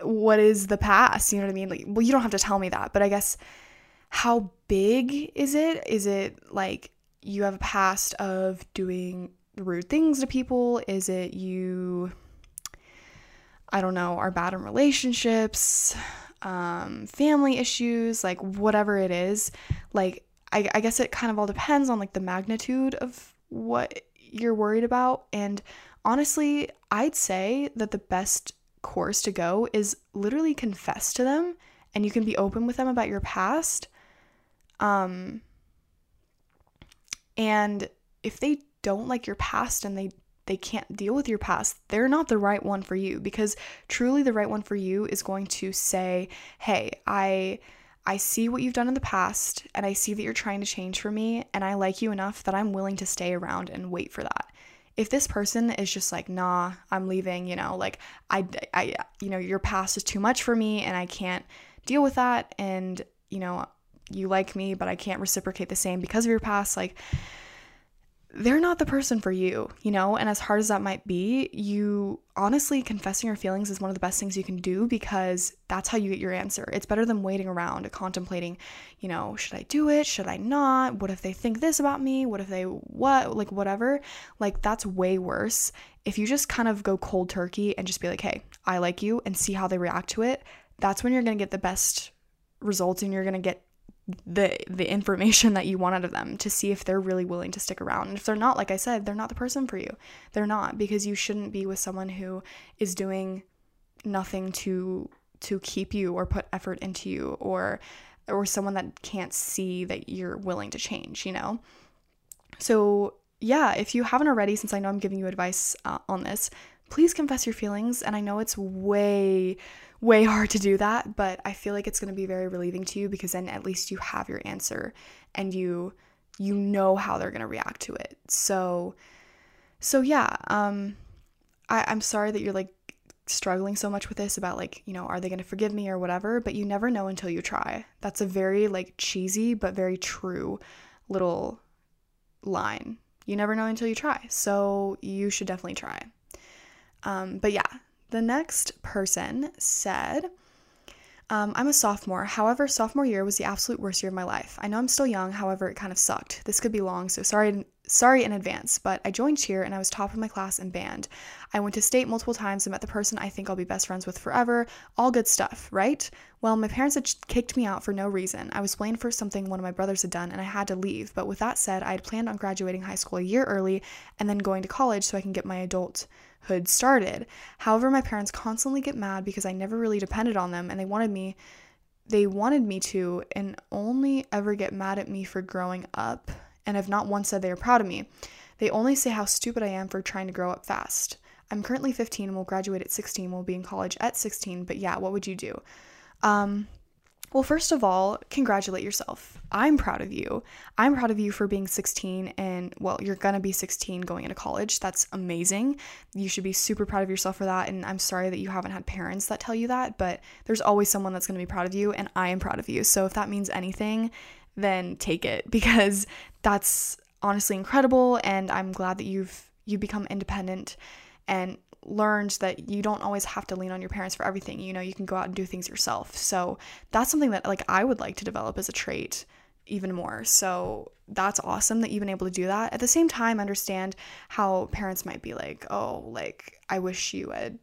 what is the past? You know what I mean? Like, well, you don't have to tell me that, but I guess how big is it? Is it like you have a past of doing rude things to people? Is it you, I don't know, are bad in relationships, um, family issues, like whatever it is? Like, I, I guess it kind of all depends on like the magnitude of what you're worried about. And honestly, I'd say that the best course to go is literally confess to them and you can be open with them about your past um, and if they don't like your past and they they can't deal with your past, they're not the right one for you because truly the right one for you is going to say, "Hey, I I see what you've done in the past and I see that you're trying to change for me and I like you enough that I'm willing to stay around and wait for that." If this person is just like, "Nah, I'm leaving," you know, like I I you know, your past is too much for me and I can't deal with that and, you know, you like me, but I can't reciprocate the same because of your past, like they're not the person for you, you know? And as hard as that might be, you honestly confessing your feelings is one of the best things you can do because that's how you get your answer. It's better than waiting around contemplating, you know, should I do it? Should I not? What if they think this about me? What if they what? Like whatever. Like that's way worse. If you just kind of go cold turkey and just be like, "Hey, I like you," and see how they react to it, that's when you're to get the best results and you're to get the the information that you want out of them to see if they're really willing to stick around. And if they're not, like I said, they're not the person for you. They're not because you shouldn't be with someone who is doing nothing to to keep you or put effort into you or or someone that can't see that you're willing to change, you know? So yeah, if you haven't already, since I know I'm giving you advice uh, on this, please confess your feelings. And I know it's way, way hard to do that, but I feel like it's going to be very relieving to you because then at least you have your answer and you you know how they're going to react to it. So so yeah, um I I'm sorry that you're like struggling so much with this about like, you know, are they going to forgive me or whatever, but you never know until you try. That's a very like cheesy but very true little line. You never know until you try. So you should definitely try. Um, but yeah, the next person said, um, I'm a sophomore. However, sophomore year was the absolute worst year of my life. I know I'm still young, however, it kind of sucked. This could be long, so sorry sorry in advance, but I joined cheer and I was top of my class in band. I went to state multiple times and met the person I think I'll be best friends with forever. All good stuff, right? Well, my parents had kicked me out for no reason. I was blamed for something one of my brothers had done and I had to leave. But with that said, I had planned on graduating high school a year early and then going to college so I can get my adulthood started. However, my parents constantly get mad because I never really depended on them and they wanted me they wanted me to and only ever get mad at me for growing up and have not once said they are proud of me. They only say how stupid I am for trying to grow up fast. I'm currently 15 and will graduate at 16. Will be in college at 16. But yeah, what would you do? Um, well, first of all, congratulate yourself. I'm proud of you. I'm proud of you for being 16 and, well, you're gonna be 16 going into college. That's amazing. You should be super proud of yourself for that. And I'm sorry that you haven't had parents that tell you that, but there's always someone that's gonna be proud of you, and I am proud of you. So if that means anything, then take it because that's honestly incredible and I'm glad that you've you become independent and learned that you don't always have to lean on your parents for everything. You know, you can go out and do things yourself. So that's something that like I would like to develop as a trait even more. So that's awesome that you've been able to do that. At the same time, understand how parents might be like, "Oh, like I wish you had,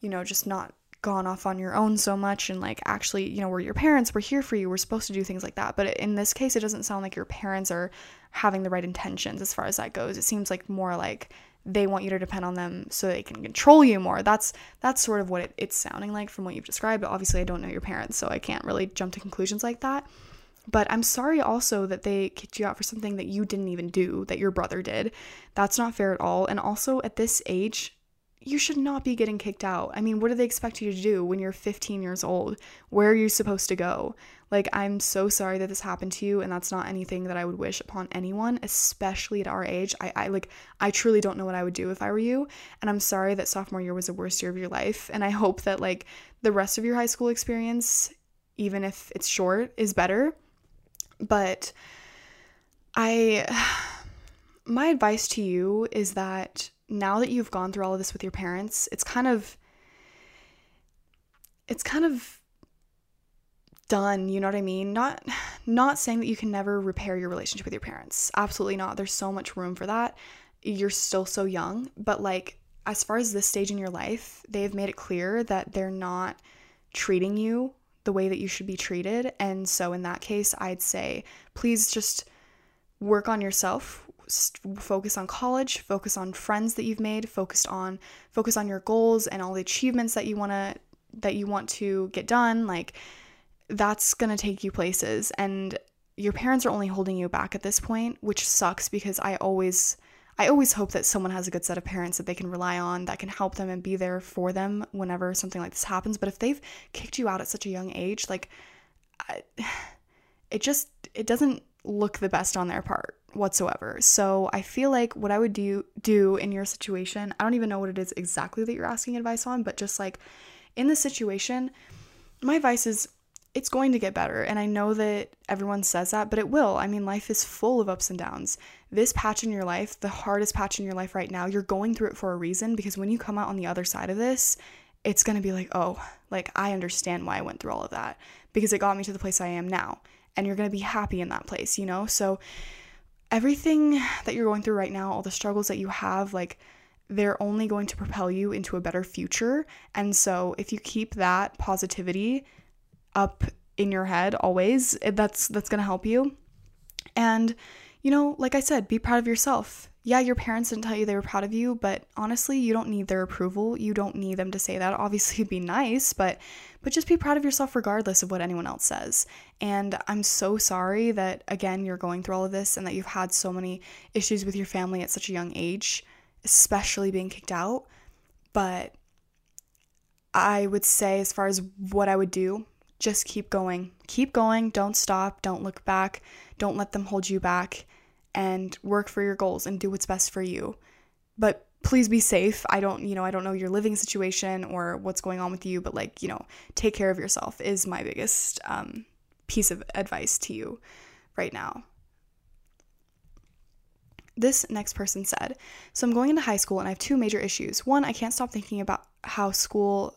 you know, just not gone off on your own so much and like actually, you know, we're your parents, we're here for you, we're supposed to do things like that. But in this case, it doesn't sound like your parents are having the right intentions as far as that goes. It seems like more like they want you to depend on them so they can control you more. That's that's sort of what it, it's sounding like from what you've described. But obviously, I don't know your parents, so I can't really jump to conclusions like that. But I'm sorry also that they kicked you out for something that you didn't even do, that your brother did. That's not fair at all. And also, at this age, you should not be getting kicked out. I mean, what do they expect you to do when you're 15 years old? Where are you supposed to go? Like, I'm so sorry that this happened to you, and that's not anything that I would wish upon anyone, especially at our age. I, I like, I truly don't know what I would do if I were you, and I'm sorry that sophomore year was the worst year of your life, and I hope that like the rest of your high school experience, even if it's short, is better. But I, my advice to you is that now that you've gone through all of this with your parents, it's kind of it's kind of done, you know what I mean? Not not saying that you can never repair your relationship with your parents. Absolutely not. There's so much room for that. You're still so young, but like as far as this stage in your life, they've made it clear that they're not treating you the way that you should be treated. And so in that case, I'd say please just work on yourself focus on college, focus on friends that you've made, focused on focus on your goals and all the achievements that you want to that you want to get done, like that's going to take you places and your parents are only holding you back at this point, which sucks because I always I always hope that someone has a good set of parents that they can rely on that can help them and be there for them whenever something like this happens. But if they've kicked you out at such a young age, like I, it just it doesn't look the best on their part whatsoever. So I feel like what I would do do in your situation, I don't even know what it is exactly that you're asking advice on, but just like in this situation, my advice is it's going to get better. And I know that everyone says that, but it will. I mean, life is full of ups and downs. This patch in your life, the hardest patch in your life right now, you're going through it for a reason because when you come out on the other side of this, it's going to be like, oh, like I understand why I went through all of that because it got me to the place I am now. And you're going to be happy in that place, you know? So everything that you're going through right now, all the struggles that you have, like they're only going to propel you into a better future. And so if you keep that positivity up in your head always, that's that's going to help you. And you know, like I said, be proud of yourself. Yeah, your parents didn't tell you they were proud of you, but honestly, you don't need their approval. You don't need them to say that. Obviously, be nice, but but just be proud of yourself regardless of what anyone else says. And I'm so sorry that again you're going through all of this and that you've had so many issues with your family at such a young age, especially being kicked out. But I would say as far as what I would do, just keep going. Keep going, don't stop, don't look back, don't let them hold you back and work for your goals and do what's best for you. But please be safe. I don't, you know, I don't know your living situation or what's going on with you, but like, you know, take care of yourself is my biggest um, piece of advice to you right now. This next person said, So I'm going into high school and I have two major issues. One, I can't stop thinking about how school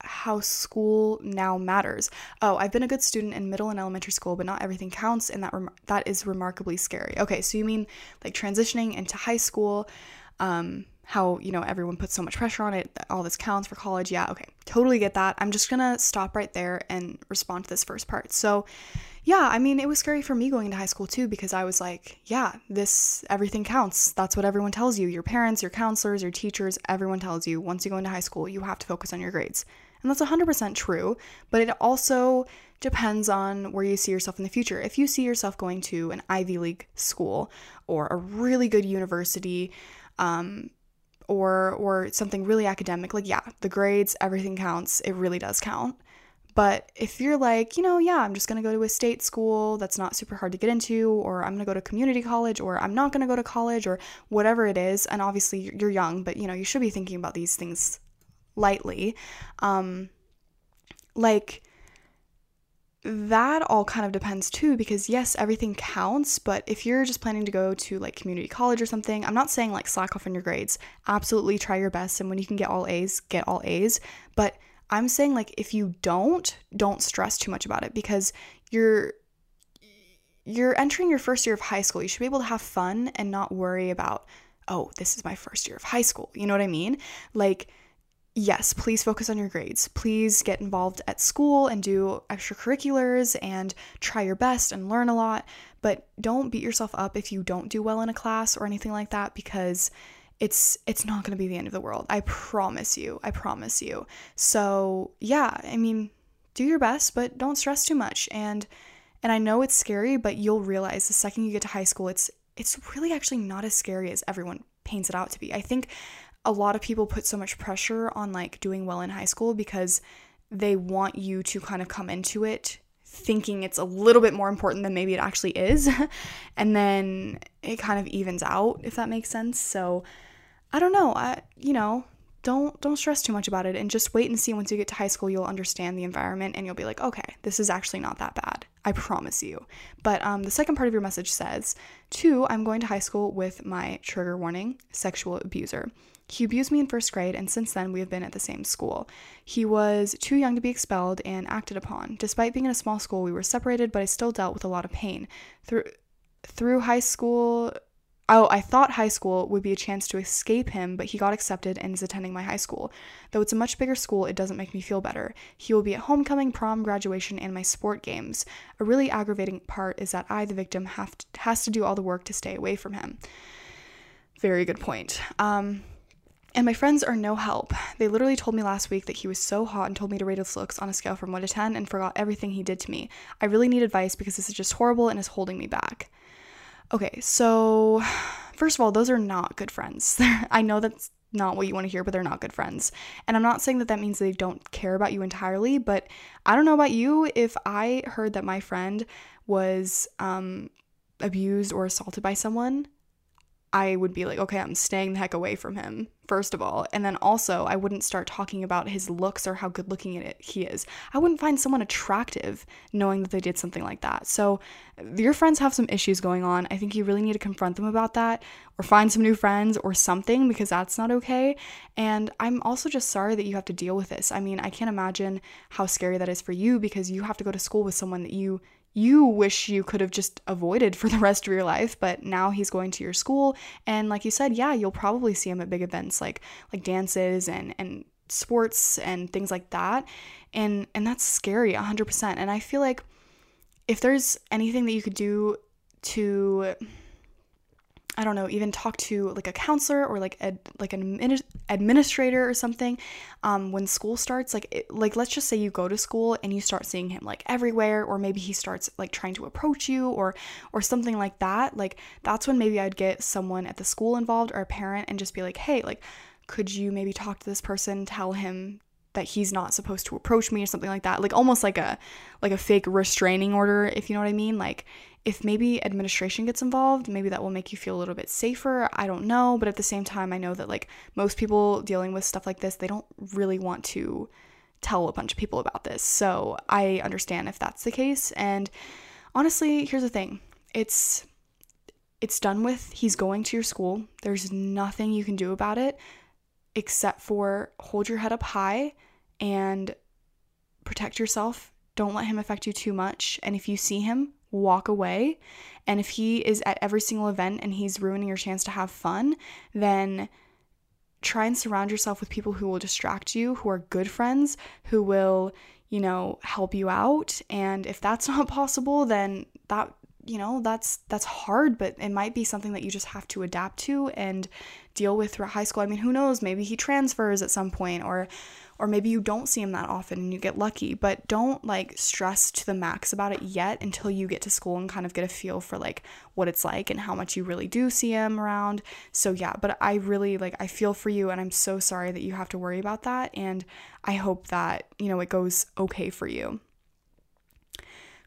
how school now matters. Oh, I've been a good student in middle and elementary school, but not everything counts, and that rem- that is remarkably scary. Okay, so you mean like transitioning into high school, um, how you know everyone puts so much pressure on it, all this counts for college. Yeah, okay, totally get that. I'm just gonna stop right there and respond to this first part. So, yeah, I mean, it was scary for me going into high school too because I was like, yeah, this everything counts. That's what everyone tells you. Your parents, your counselors, your teachers, everyone tells you. Once you go into high school, you have to focus on your grades. And that's 100% true, but it also depends on where you see yourself in the future. If you see yourself going to an Ivy League school or a really good university, um, or or something really academic, like yeah, the grades, everything counts. It really does count. But if you're like, you know, yeah, I'm just gonna go to a state school that's not super hard to get into, or I'm gonna go to community college, or I'm not gonna go to college, or whatever it is, and obviously you're young, but you know, you should be thinking about these things lightly. Um, like, that all kind of depends too because yes everything counts but if you're just planning to go to like community college or something i'm not saying like slack off on your grades. Absolutely try your best and when you can get all a's get all a's. But i'm saying like if you don't don't stress too much about it because you're you're entering your first year of high school. You should be able to have fun and not worry about oh this is my first year of high school. You know what i mean? Like yes, please focus on your grades. Please get involved at school and do extracurriculars and try your best and learn a lot. But don't beat yourself up if you don't do well in a class or anything like that because it's it's not going to be the end of the world. I promise you. I promise you. So, yeah, I mean, do your best, but don't stress too much. And and I know it's scary, but you'll realize the second you get to high school, it's it's really actually not as scary as everyone paints it out to be. I think a lot of people put so much pressure on like doing well in high school because they want you to kind of come into it thinking it's a little bit more important than maybe it actually is. and then it kind of evens out if that makes sense. So I don't know. I you know, don't don't stress too much about it and just wait and see once you get to high school you'll understand the environment and you'll be like, "Okay, this is actually not that bad." I promise you. But um, the second part of your message says, two, I'm going to high school with my trigger warning sexual abuser. He abused me in first grade, and since then we have been at the same school. He was too young to be expelled and acted upon. Despite being in a small school, we were separated, but I still dealt with a lot of pain. Through through high school, oh, I thought high school would be a chance to escape him, but he got accepted and is attending my high school. Though it's a much bigger school, it doesn't make me feel better. He will be at homecoming, prom, graduation, and my sport games. A really aggravating part is that I, the victim, have to, has to do all the work to stay away from him. Very good point. Um, and my friends are no help. They literally told me last week that he was so hot and told me to rate his looks on a scale from 1 to 10 and forgot everything he did to me. I really need advice because this is just horrible and is holding me back. Okay, so first of all, those are not good friends. I know that's not what you want to hear, but they're not good friends. And I'm not saying that that means they don't care about you entirely, but I don't know about you. If I heard that my friend was um, abused or assaulted by someone, I would be like, okay, I'm staying the heck away from him, first of all. And then also, I wouldn't start talking about his looks or how good looking it he is. I wouldn't find someone attractive knowing that they did something like that. So, your friends have some issues going on. I think you really need to confront them about that or find some new friends or something because that's not okay. And I'm also just sorry that you have to deal with this. I mean, I can't imagine how scary that is for you because you have to go to school with someone that you you wish you could have just avoided for the rest of your life but now he's going to your school. And like you said yeah you'll probably see him at big events like like dances and and sports and things like that. And and that's scary 100% and i feel like if there's anything that you could do to I don't know, even talk to like a counselor or like ed, like an admin- administrator or something. Um, when school starts, like it, like let's just say you go to school and you start seeing him like everywhere, or maybe he starts like trying to approach you or or something like that. Like that's when maybe I'd get someone at the school involved or a parent and just be like, hey, like could you maybe talk to this person, tell him that he's not supposed to approach me or something like that. Like almost like a like a fake restraining order if you know what i mean. Like if maybe administration gets involved maybe that will make you feel a little bit safer. I don't know. But at the same time i know that like most people dealing with stuff like this they don't really want to tell a bunch of people about this. So i understand if that's the case. And honestly here's the thing. It's it's done with. He's going to your school. There's nothing you can do about it except for hold your head up high and protect yourself. Don't let him affect you too much. And if you see him, walk away. And if he is at every single event and he's ruining your chance to have fun, then try and surround yourself with people who will distract you, who are good friends, who will, you know, help you out. And if that's not possible, then that you know that's that's hard but it might be something that you just have to adapt to and deal with throughout high school i mean who knows maybe he transfers at some point or or maybe you don't see him that often and you get lucky, but don't like stress to the max about it yet until you get to school and kind of get a feel for like what it's like and how much you really do see him around. So yeah, but I really like I feel for you and I'm so sorry that you have to worry about that and I hope that, you know, it goes okay for you.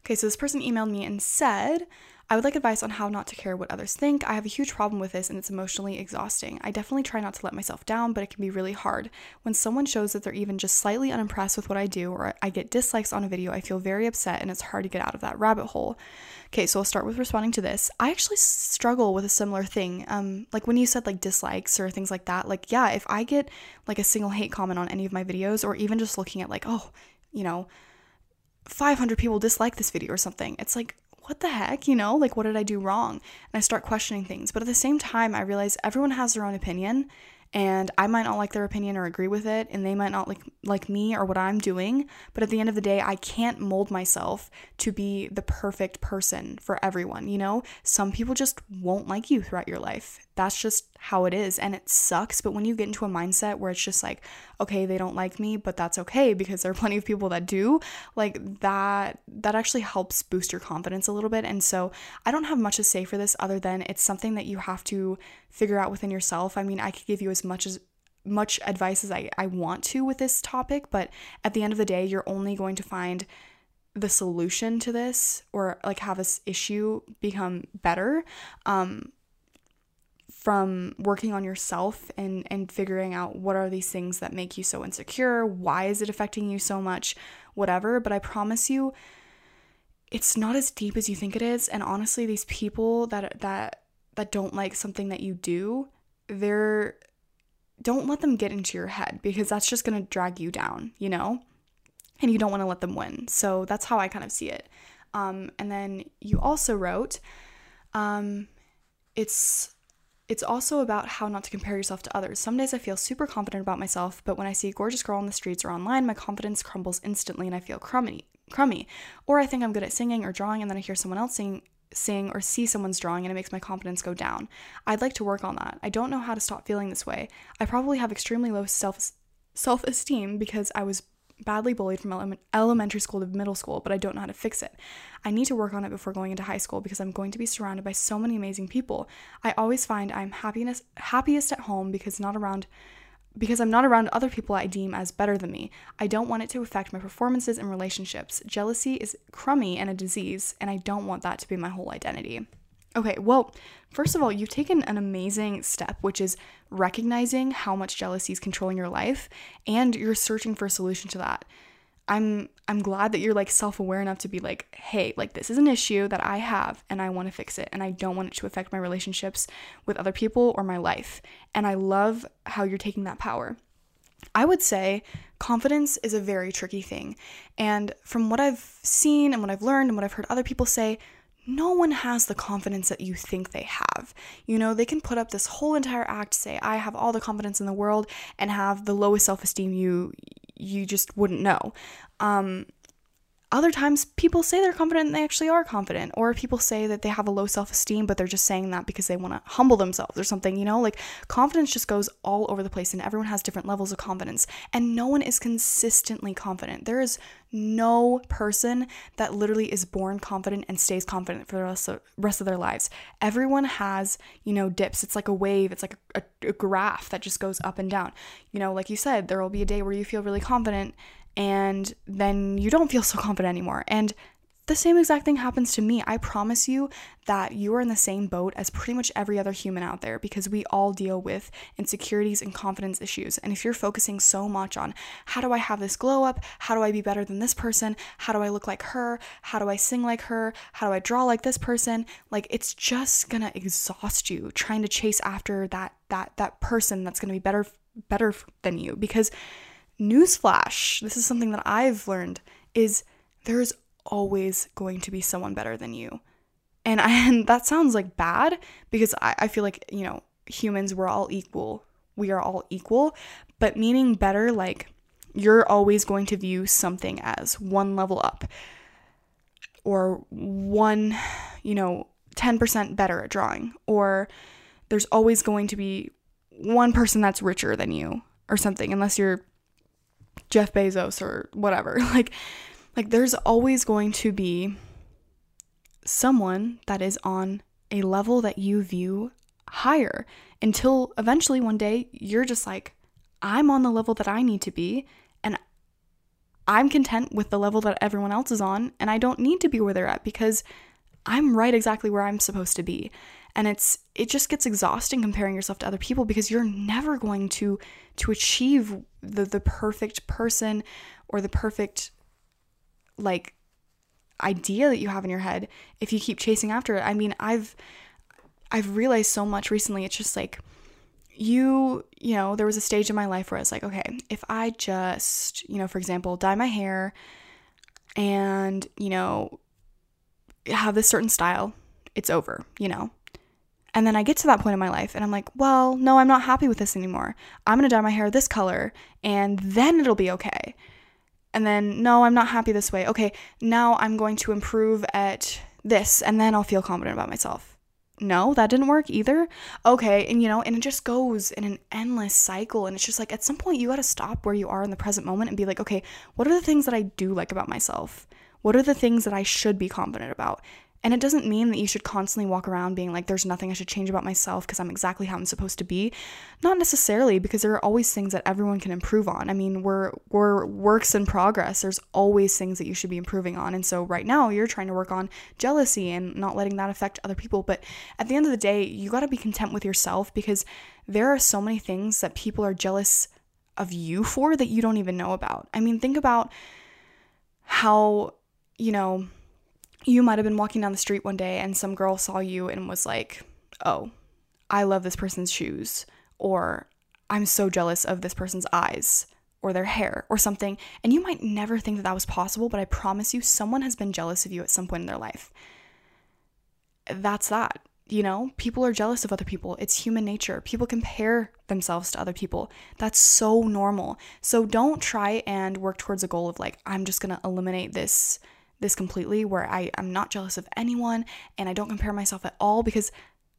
Okay, so this person emailed me and said, I would like advice on how not to care what others think. I have a huge problem with this and it's emotionally exhausting. I definitely try not to let myself down, but it can be really hard. When someone shows that they're even just slightly unimpressed with what I do or I get dislikes on a video, I feel very upset and it's hard to get out of that rabbit hole. Okay, so I'll start with responding to this. I actually struggle with a similar thing. Um, like when you said like dislikes or things like that, like yeah, if I get like a single hate comment on any of my videos or even just looking at like, oh, you know, 500 people dislike this video or something, it's like, what the heck, you know? Like, what did I do wrong? And I start questioning things. But at the same time, I realize everyone has their own opinion and I might not like their opinion or agree with it, and they might not like like me or what I'm doing, but at the end of the day, I can't mold myself to be the perfect person for everyone, you know? Some people just won't like you throughout your life. That's just how it is, and it sucks, but when you get into a mindset where it's just like, okay, they don't like me, but that's okay because there are plenty of people that do, like that that actually helps boost your confidence a little bit. And so, I don't have much to say for this other than it's something that you have to figure out within yourself. I mean, I could give you as much as much advice as I, I want to with this topic, but at the end of the day, you're only going to find the solution to this or like have this issue become better um, from working on yourself and and figuring out what are these things that make you so insecure why is it affecting you so much whatever but i promise you it's not as deep as you think it is and honestly these people that that that don't like something that you do, they're don't let them get into your head because that's just going to drag you down, you know? And you don't want to let them win. So that's how I kind of see it. Um, and then you also wrote, um, it's it's also about how not to compare yourself to others. Some days I feel super confident about myself, but when I see a gorgeous girl on the streets or online, my confidence crumbles instantly and I feel crummy. Crummy. Or I think I'm good at singing or drawing and then I hear someone else sing sing or see someone's drawing and it makes my confidence go down. I'd like to work on that. I don't know how to stop feeling this way. I probably have extremely low self self-esteem because I was badly bullied from ele- elementary school to middle school, but I don't know how to fix it. I need to work on it before going into high school because I'm going to be surrounded by so many amazing people. I always find I'm happiness happiest at home because not around because I'm not around other people I deem as better than me. I don't want it to affect my performances and relationships. Jealousy is crummy and a disease, and I don't want that to be my whole identity. Okay, well, first of all, you've taken an amazing step, which is recognizing how much jealousy is controlling your life, and you're searching for a solution to that. I'm I'm glad that you're like self-aware enough to be like, "Hey, like this is an issue that I have and I want to fix it and I don't want it to affect my relationships with other people or my life." And I love how you're taking that power. I would say confidence is a very tricky thing. And from what I've seen and what I've learned and what I've heard other people say, no one has the confidence that you think they have. You know, they can put up this whole entire act, say, I have all the confidence in the world, and have the lowest self esteem you you just wouldn't know. Um, other times people say they're confident and they actually are confident or people say that they have a low self-esteem but they're just saying that because they want to humble themselves or something you know? Like confidence just goes all over the place and everyone has different levels of confidence and no one is consistently confident. There is no person that literally is born confident and stays confident for the rest of, rest of their lives. Everyone has you know dips. It's like a wave. It's like a, a, a graph that just goes up and down. You know like you said there will be a day where you feel really confident and then you don't feel so confident anymore. And the same exact thing happens to me. I promise you that you are in the same boat as pretty much every other human out there because we all deal with insecurities and confidence issues. And if you're focusing so much on how do I have this glow up? How do I be better than this person? How do I look like her? How do I sing like her? How do I draw like this person? Like it's just going to exhaust you trying to chase after that that that person that's going to be better better than you because newsflash, this is something that I've learned is there's always going to be someone better than you. And, I, and that sounds like bad because I, I feel like, you know, humans, we're all equal. We are all equal, but meaning better, like you're always going to view something as one level up or one, you know, 10% better at drawing, or there's always going to be one person that's richer than you or something, unless you're Jeff Bezos or whatever. Like like there's always going to be someone that is on a level that you view higher until eventually one day you're just like I'm on the level that I need to be and I'm content with the level that everyone else is on and I don't need to be where they're at because I'm right exactly where I'm supposed to be. And it's it just gets exhausting comparing yourself to other people because you're never going to to achieve the the perfect person or the perfect like idea that you have in your head if you keep chasing after it. I mean, I've I've realized so much recently. It's just like you, you know, there was a stage in my life where I was like, okay, if I just, you know, for example, dye my hair and, you know, have this certain style, it's over, you know. And then I get to that point in my life and I'm like, well, no, I'm not happy with this anymore. I'm going to dye my hair this color and then it'll be okay. And then, no, I'm not happy this way. Okay, now I'm going to improve at this and then I'll feel confident about myself. No, that didn't work either. Okay, and you know, and it just goes in an endless cycle. And it's just like at some point you got to stop where you are in the present moment and be like, okay, what are the things that I do like about myself? What are the things that I should be confident about? And it doesn't mean that you should constantly walk around being like, there's nothing I should change about myself because I'm exactly how I'm supposed to be. Not necessarily, because there are always things that everyone can improve on. I mean, we're we're works in progress. There's always things that you should be improving on. And so right now you're trying to work on jealousy and not letting that affect other people. But at the end of the day, you gotta be content with yourself because there are so many things that people are jealous of you for that you don't even know about. I mean, think about how, you know, you might have been walking down the street one day and some girl saw you and was like, oh, I love this person's shoes, or I'm so jealous of this person's eyes or their hair or something. And you might never think that that was possible, but I promise you, someone has been jealous of you at some point in their life. That's that. You know, people are jealous of other people. It's human nature. People compare themselves to other people. That's so normal. So don't try and work towards a goal of like, I'm just going to eliminate this this completely where I am not jealous of anyone and I don't compare myself at all because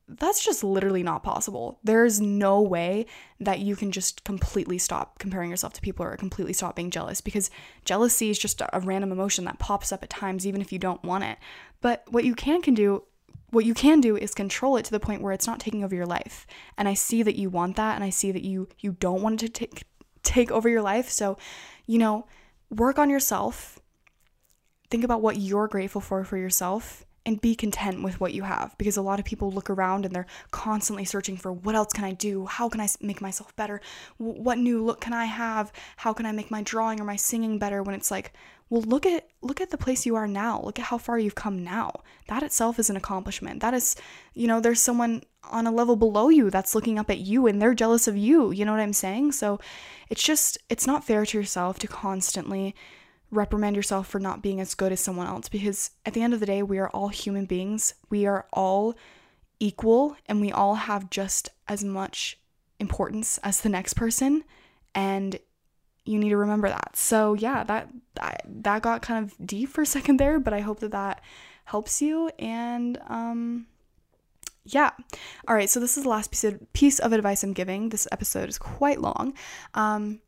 that's just literally not possible. There's no way that you can just completely stop comparing yourself to people or completely stop being jealous because jealousy is just a random emotion that pops up at times even if you don't want it. But what you can can do what you can do is control it to the point where it's not taking over your life. And I see that you want that and I see that you you don't want it to take take over your life. So, you know, work on yourself think about what you're grateful for for yourself and be content with what you have because a lot of people look around and they're constantly searching for what else can I do? How can I make myself better? What new look can I have? How can I make my drawing or my singing better when it's like, well look at look at the place you are now. Look at how far you've come now. That itself is an accomplishment. That is, you know, there's someone on a level below you that's looking up at you and they're jealous of you. You know what I'm saying? So it's just it's not fair to yourself to constantly reprimand yourself for not being as good as someone else because at the end of the day, we are all human beings. We are all equal and we all have just as much importance as the next person. And you need to remember that. So yeah, that that, got kind of deep for a second there, but I hope that that helps you and um yeah. All right, so this is the last piece of, piece of advice I'm giving. This episode is quite long. Um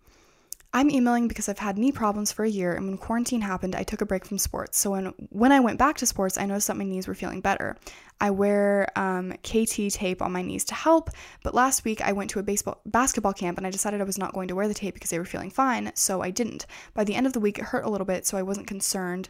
I'm emailing because I've had knee problems for a year, and when quarantine happened, I took a break from sports. So when when I went back to sports, I noticed that my knees were feeling better. I wear um, KT tape on my knees to help, but last week I went to a baseball basketball camp and I decided I was not going to wear the tape because they were feeling fine, so I didn't. By the end of the week, it hurt a little bit, so I wasn't concerned.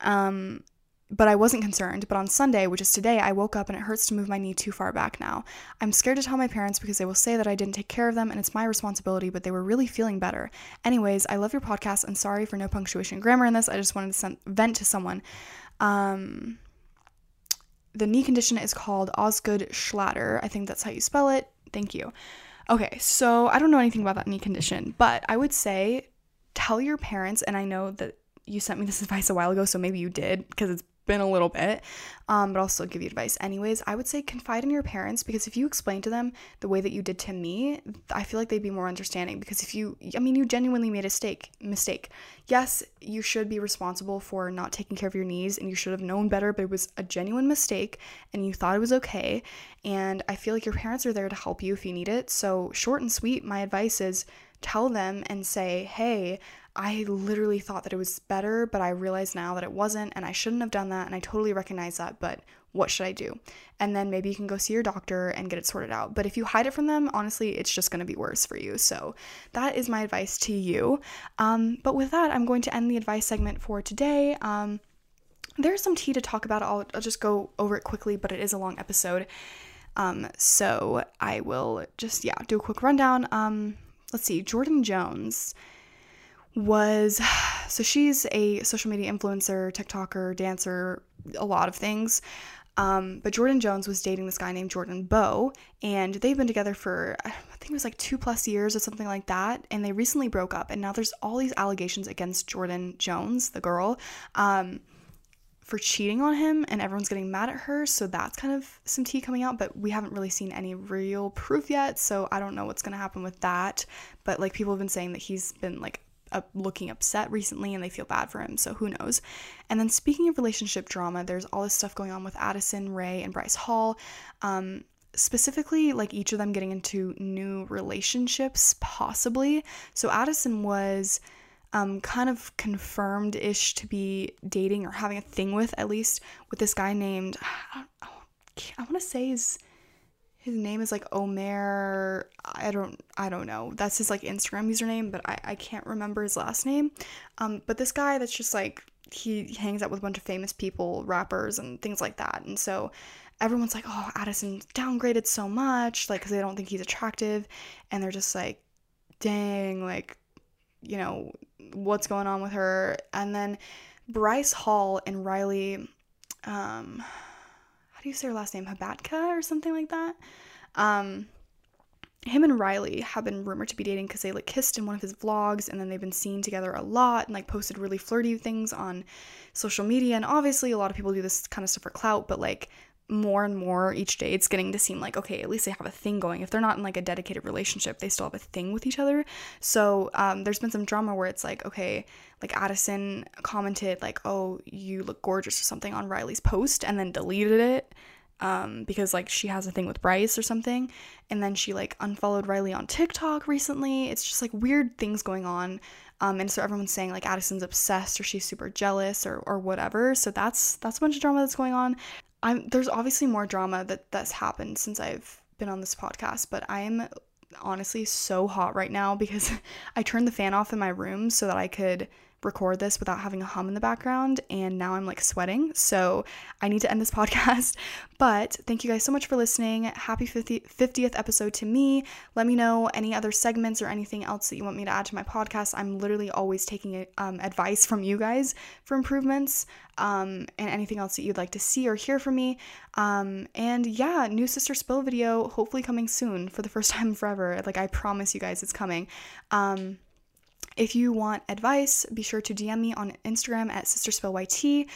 Um, but I wasn't concerned. But on Sunday, which is today, I woke up and it hurts to move my knee too far back now. I'm scared to tell my parents because they will say that I didn't take care of them and it's my responsibility, but they were really feeling better. Anyways, I love your podcast and sorry for no punctuation grammar in this. I just wanted to send, vent to someone. Um, the knee condition is called Osgood Schlatter. I think that's how you spell it. Thank you. Okay, so I don't know anything about that knee condition, but I would say tell your parents, and I know that you sent me this advice a while ago, so maybe you did because it's been a little bit, um, but I'll still give you advice anyways. I would say confide in your parents because if you explain to them the way that you did to me, I feel like they'd be more understanding. Because if you, I mean, you genuinely made a mistake. Mistake. Yes, you should be responsible for not taking care of your knees, and you should have known better. But it was a genuine mistake, and you thought it was okay. And I feel like your parents are there to help you if you need it. So short and sweet, my advice is tell them and say, hey. I literally thought that it was better, but I realize now that it wasn't, and I shouldn't have done that, and I totally recognize that, but what should I do? And then maybe you can go see your doctor and get it sorted out. But if you hide it from them, honestly, it's just gonna be worse for you. So that is my advice to you. Um, but with that, I'm going to end the advice segment for today. Um, there's some tea to talk about. I'll, I'll just go over it quickly, but it is a long episode. Um, so I will just, yeah, do a quick rundown. Um, let's see, Jordyn Jones was so she's a social media influencer, TikToker, dancer, a lot of things. Um, but Jordyn Jones was dating this guy named Jordan Beau, and they've been together for I think it was like two plus years or something like that. And they recently broke up, and now there's all these allegations against Jordyn Jones, the girl, um, for cheating on him, and everyone's getting mad at her. So that's kind of some tea coming out, but we haven't really seen any real proof yet. So I don't know what's gonna happen with that. But like people have been saying that he's been like looking upset recently and they feel bad for him, so who knows. And then speaking of relationship drama, there's all this stuff going on with Addison, Rae, and Bryce Hall. Um, specifically, like each of them getting into new relationships, possibly. So Addison was um, kind of confirmed ish to be dating or having a thing with, at least, with this guy named, I, I want to say his his name is like Omer. I don't I don't know. That's his like Instagram username, but I, I can't remember his last name. Um, but this guy that's just like he hangs out with a bunch of famous people, rappers and things like that. And so everyone's like, "Oh, Addison downgraded so much," like cuz they don't think he's attractive, and they're just like, "Dang, like you know, what's going on with her?" And then Bryce Hall and Riley um do you say her last name? Hubatka or something like that. Um, him and Riley have been rumored to be dating because they like kissed in one of his vlogs and then they've been seen together a lot and like posted really flirty things on social media. And obviously, a lot of people do this kind of stuff for clout, but like more and more each day it's getting to seem like okay at least they have a thing going. If they're not in like a dedicated relationship they still have a thing with each other. So um, there's been some drama where it's like okay like addison commented like oh you look gorgeous or something on riley's post and then deleted it um, because like she has a thing with bryce or something. And then she like unfollowed riley on tiktok recently. It's just like weird things going on. Um, and so everyone's saying like Addison's obsessed or she's super jealous or, or whatever. So that's that's a bunch of drama that's going on. I'm there's obviously more drama that that's happened since I've been on this podcast, but I'm honestly so hot right now because I turned the fan off in my room so that I could record this without having a hum in the background and now I'm like sweating. So I need to end this podcast. But thank you guys so much for listening. Happy 50, 50th episode to me. Let me know any other segments or anything else that you want me to add to my podcast. I'm literally always taking um, advice from you guys for improvements um, and anything else that you'd like to see or hear from me. Um, and yeah, new Sister Spill video hopefully coming soon for the first time forever. Like I promise you guys it's coming. Um, if you want advice, be sure to DM me on Instagram at sisterspillyt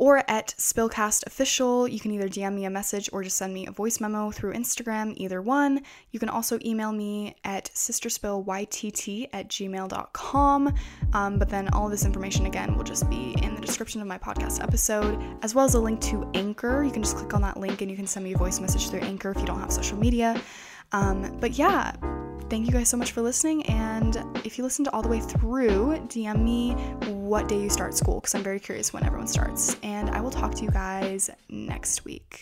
or at Spillcast Official. You can either DM me a message or just send me a voice memo through Instagram, either one. You can also email me at sisterspillytt at gmail.com. Um, but then all this information again will just be in the description of my podcast episode, as well as a link to Anchor. You can just click on that link and you can send me a voice message through Anchor if you don't have social media. Um, but yeah, thank you guys so much for listening. And if you listened all the way through, DM me what day you start school because I'm very curious when everyone starts. And I will talk to you guys next week.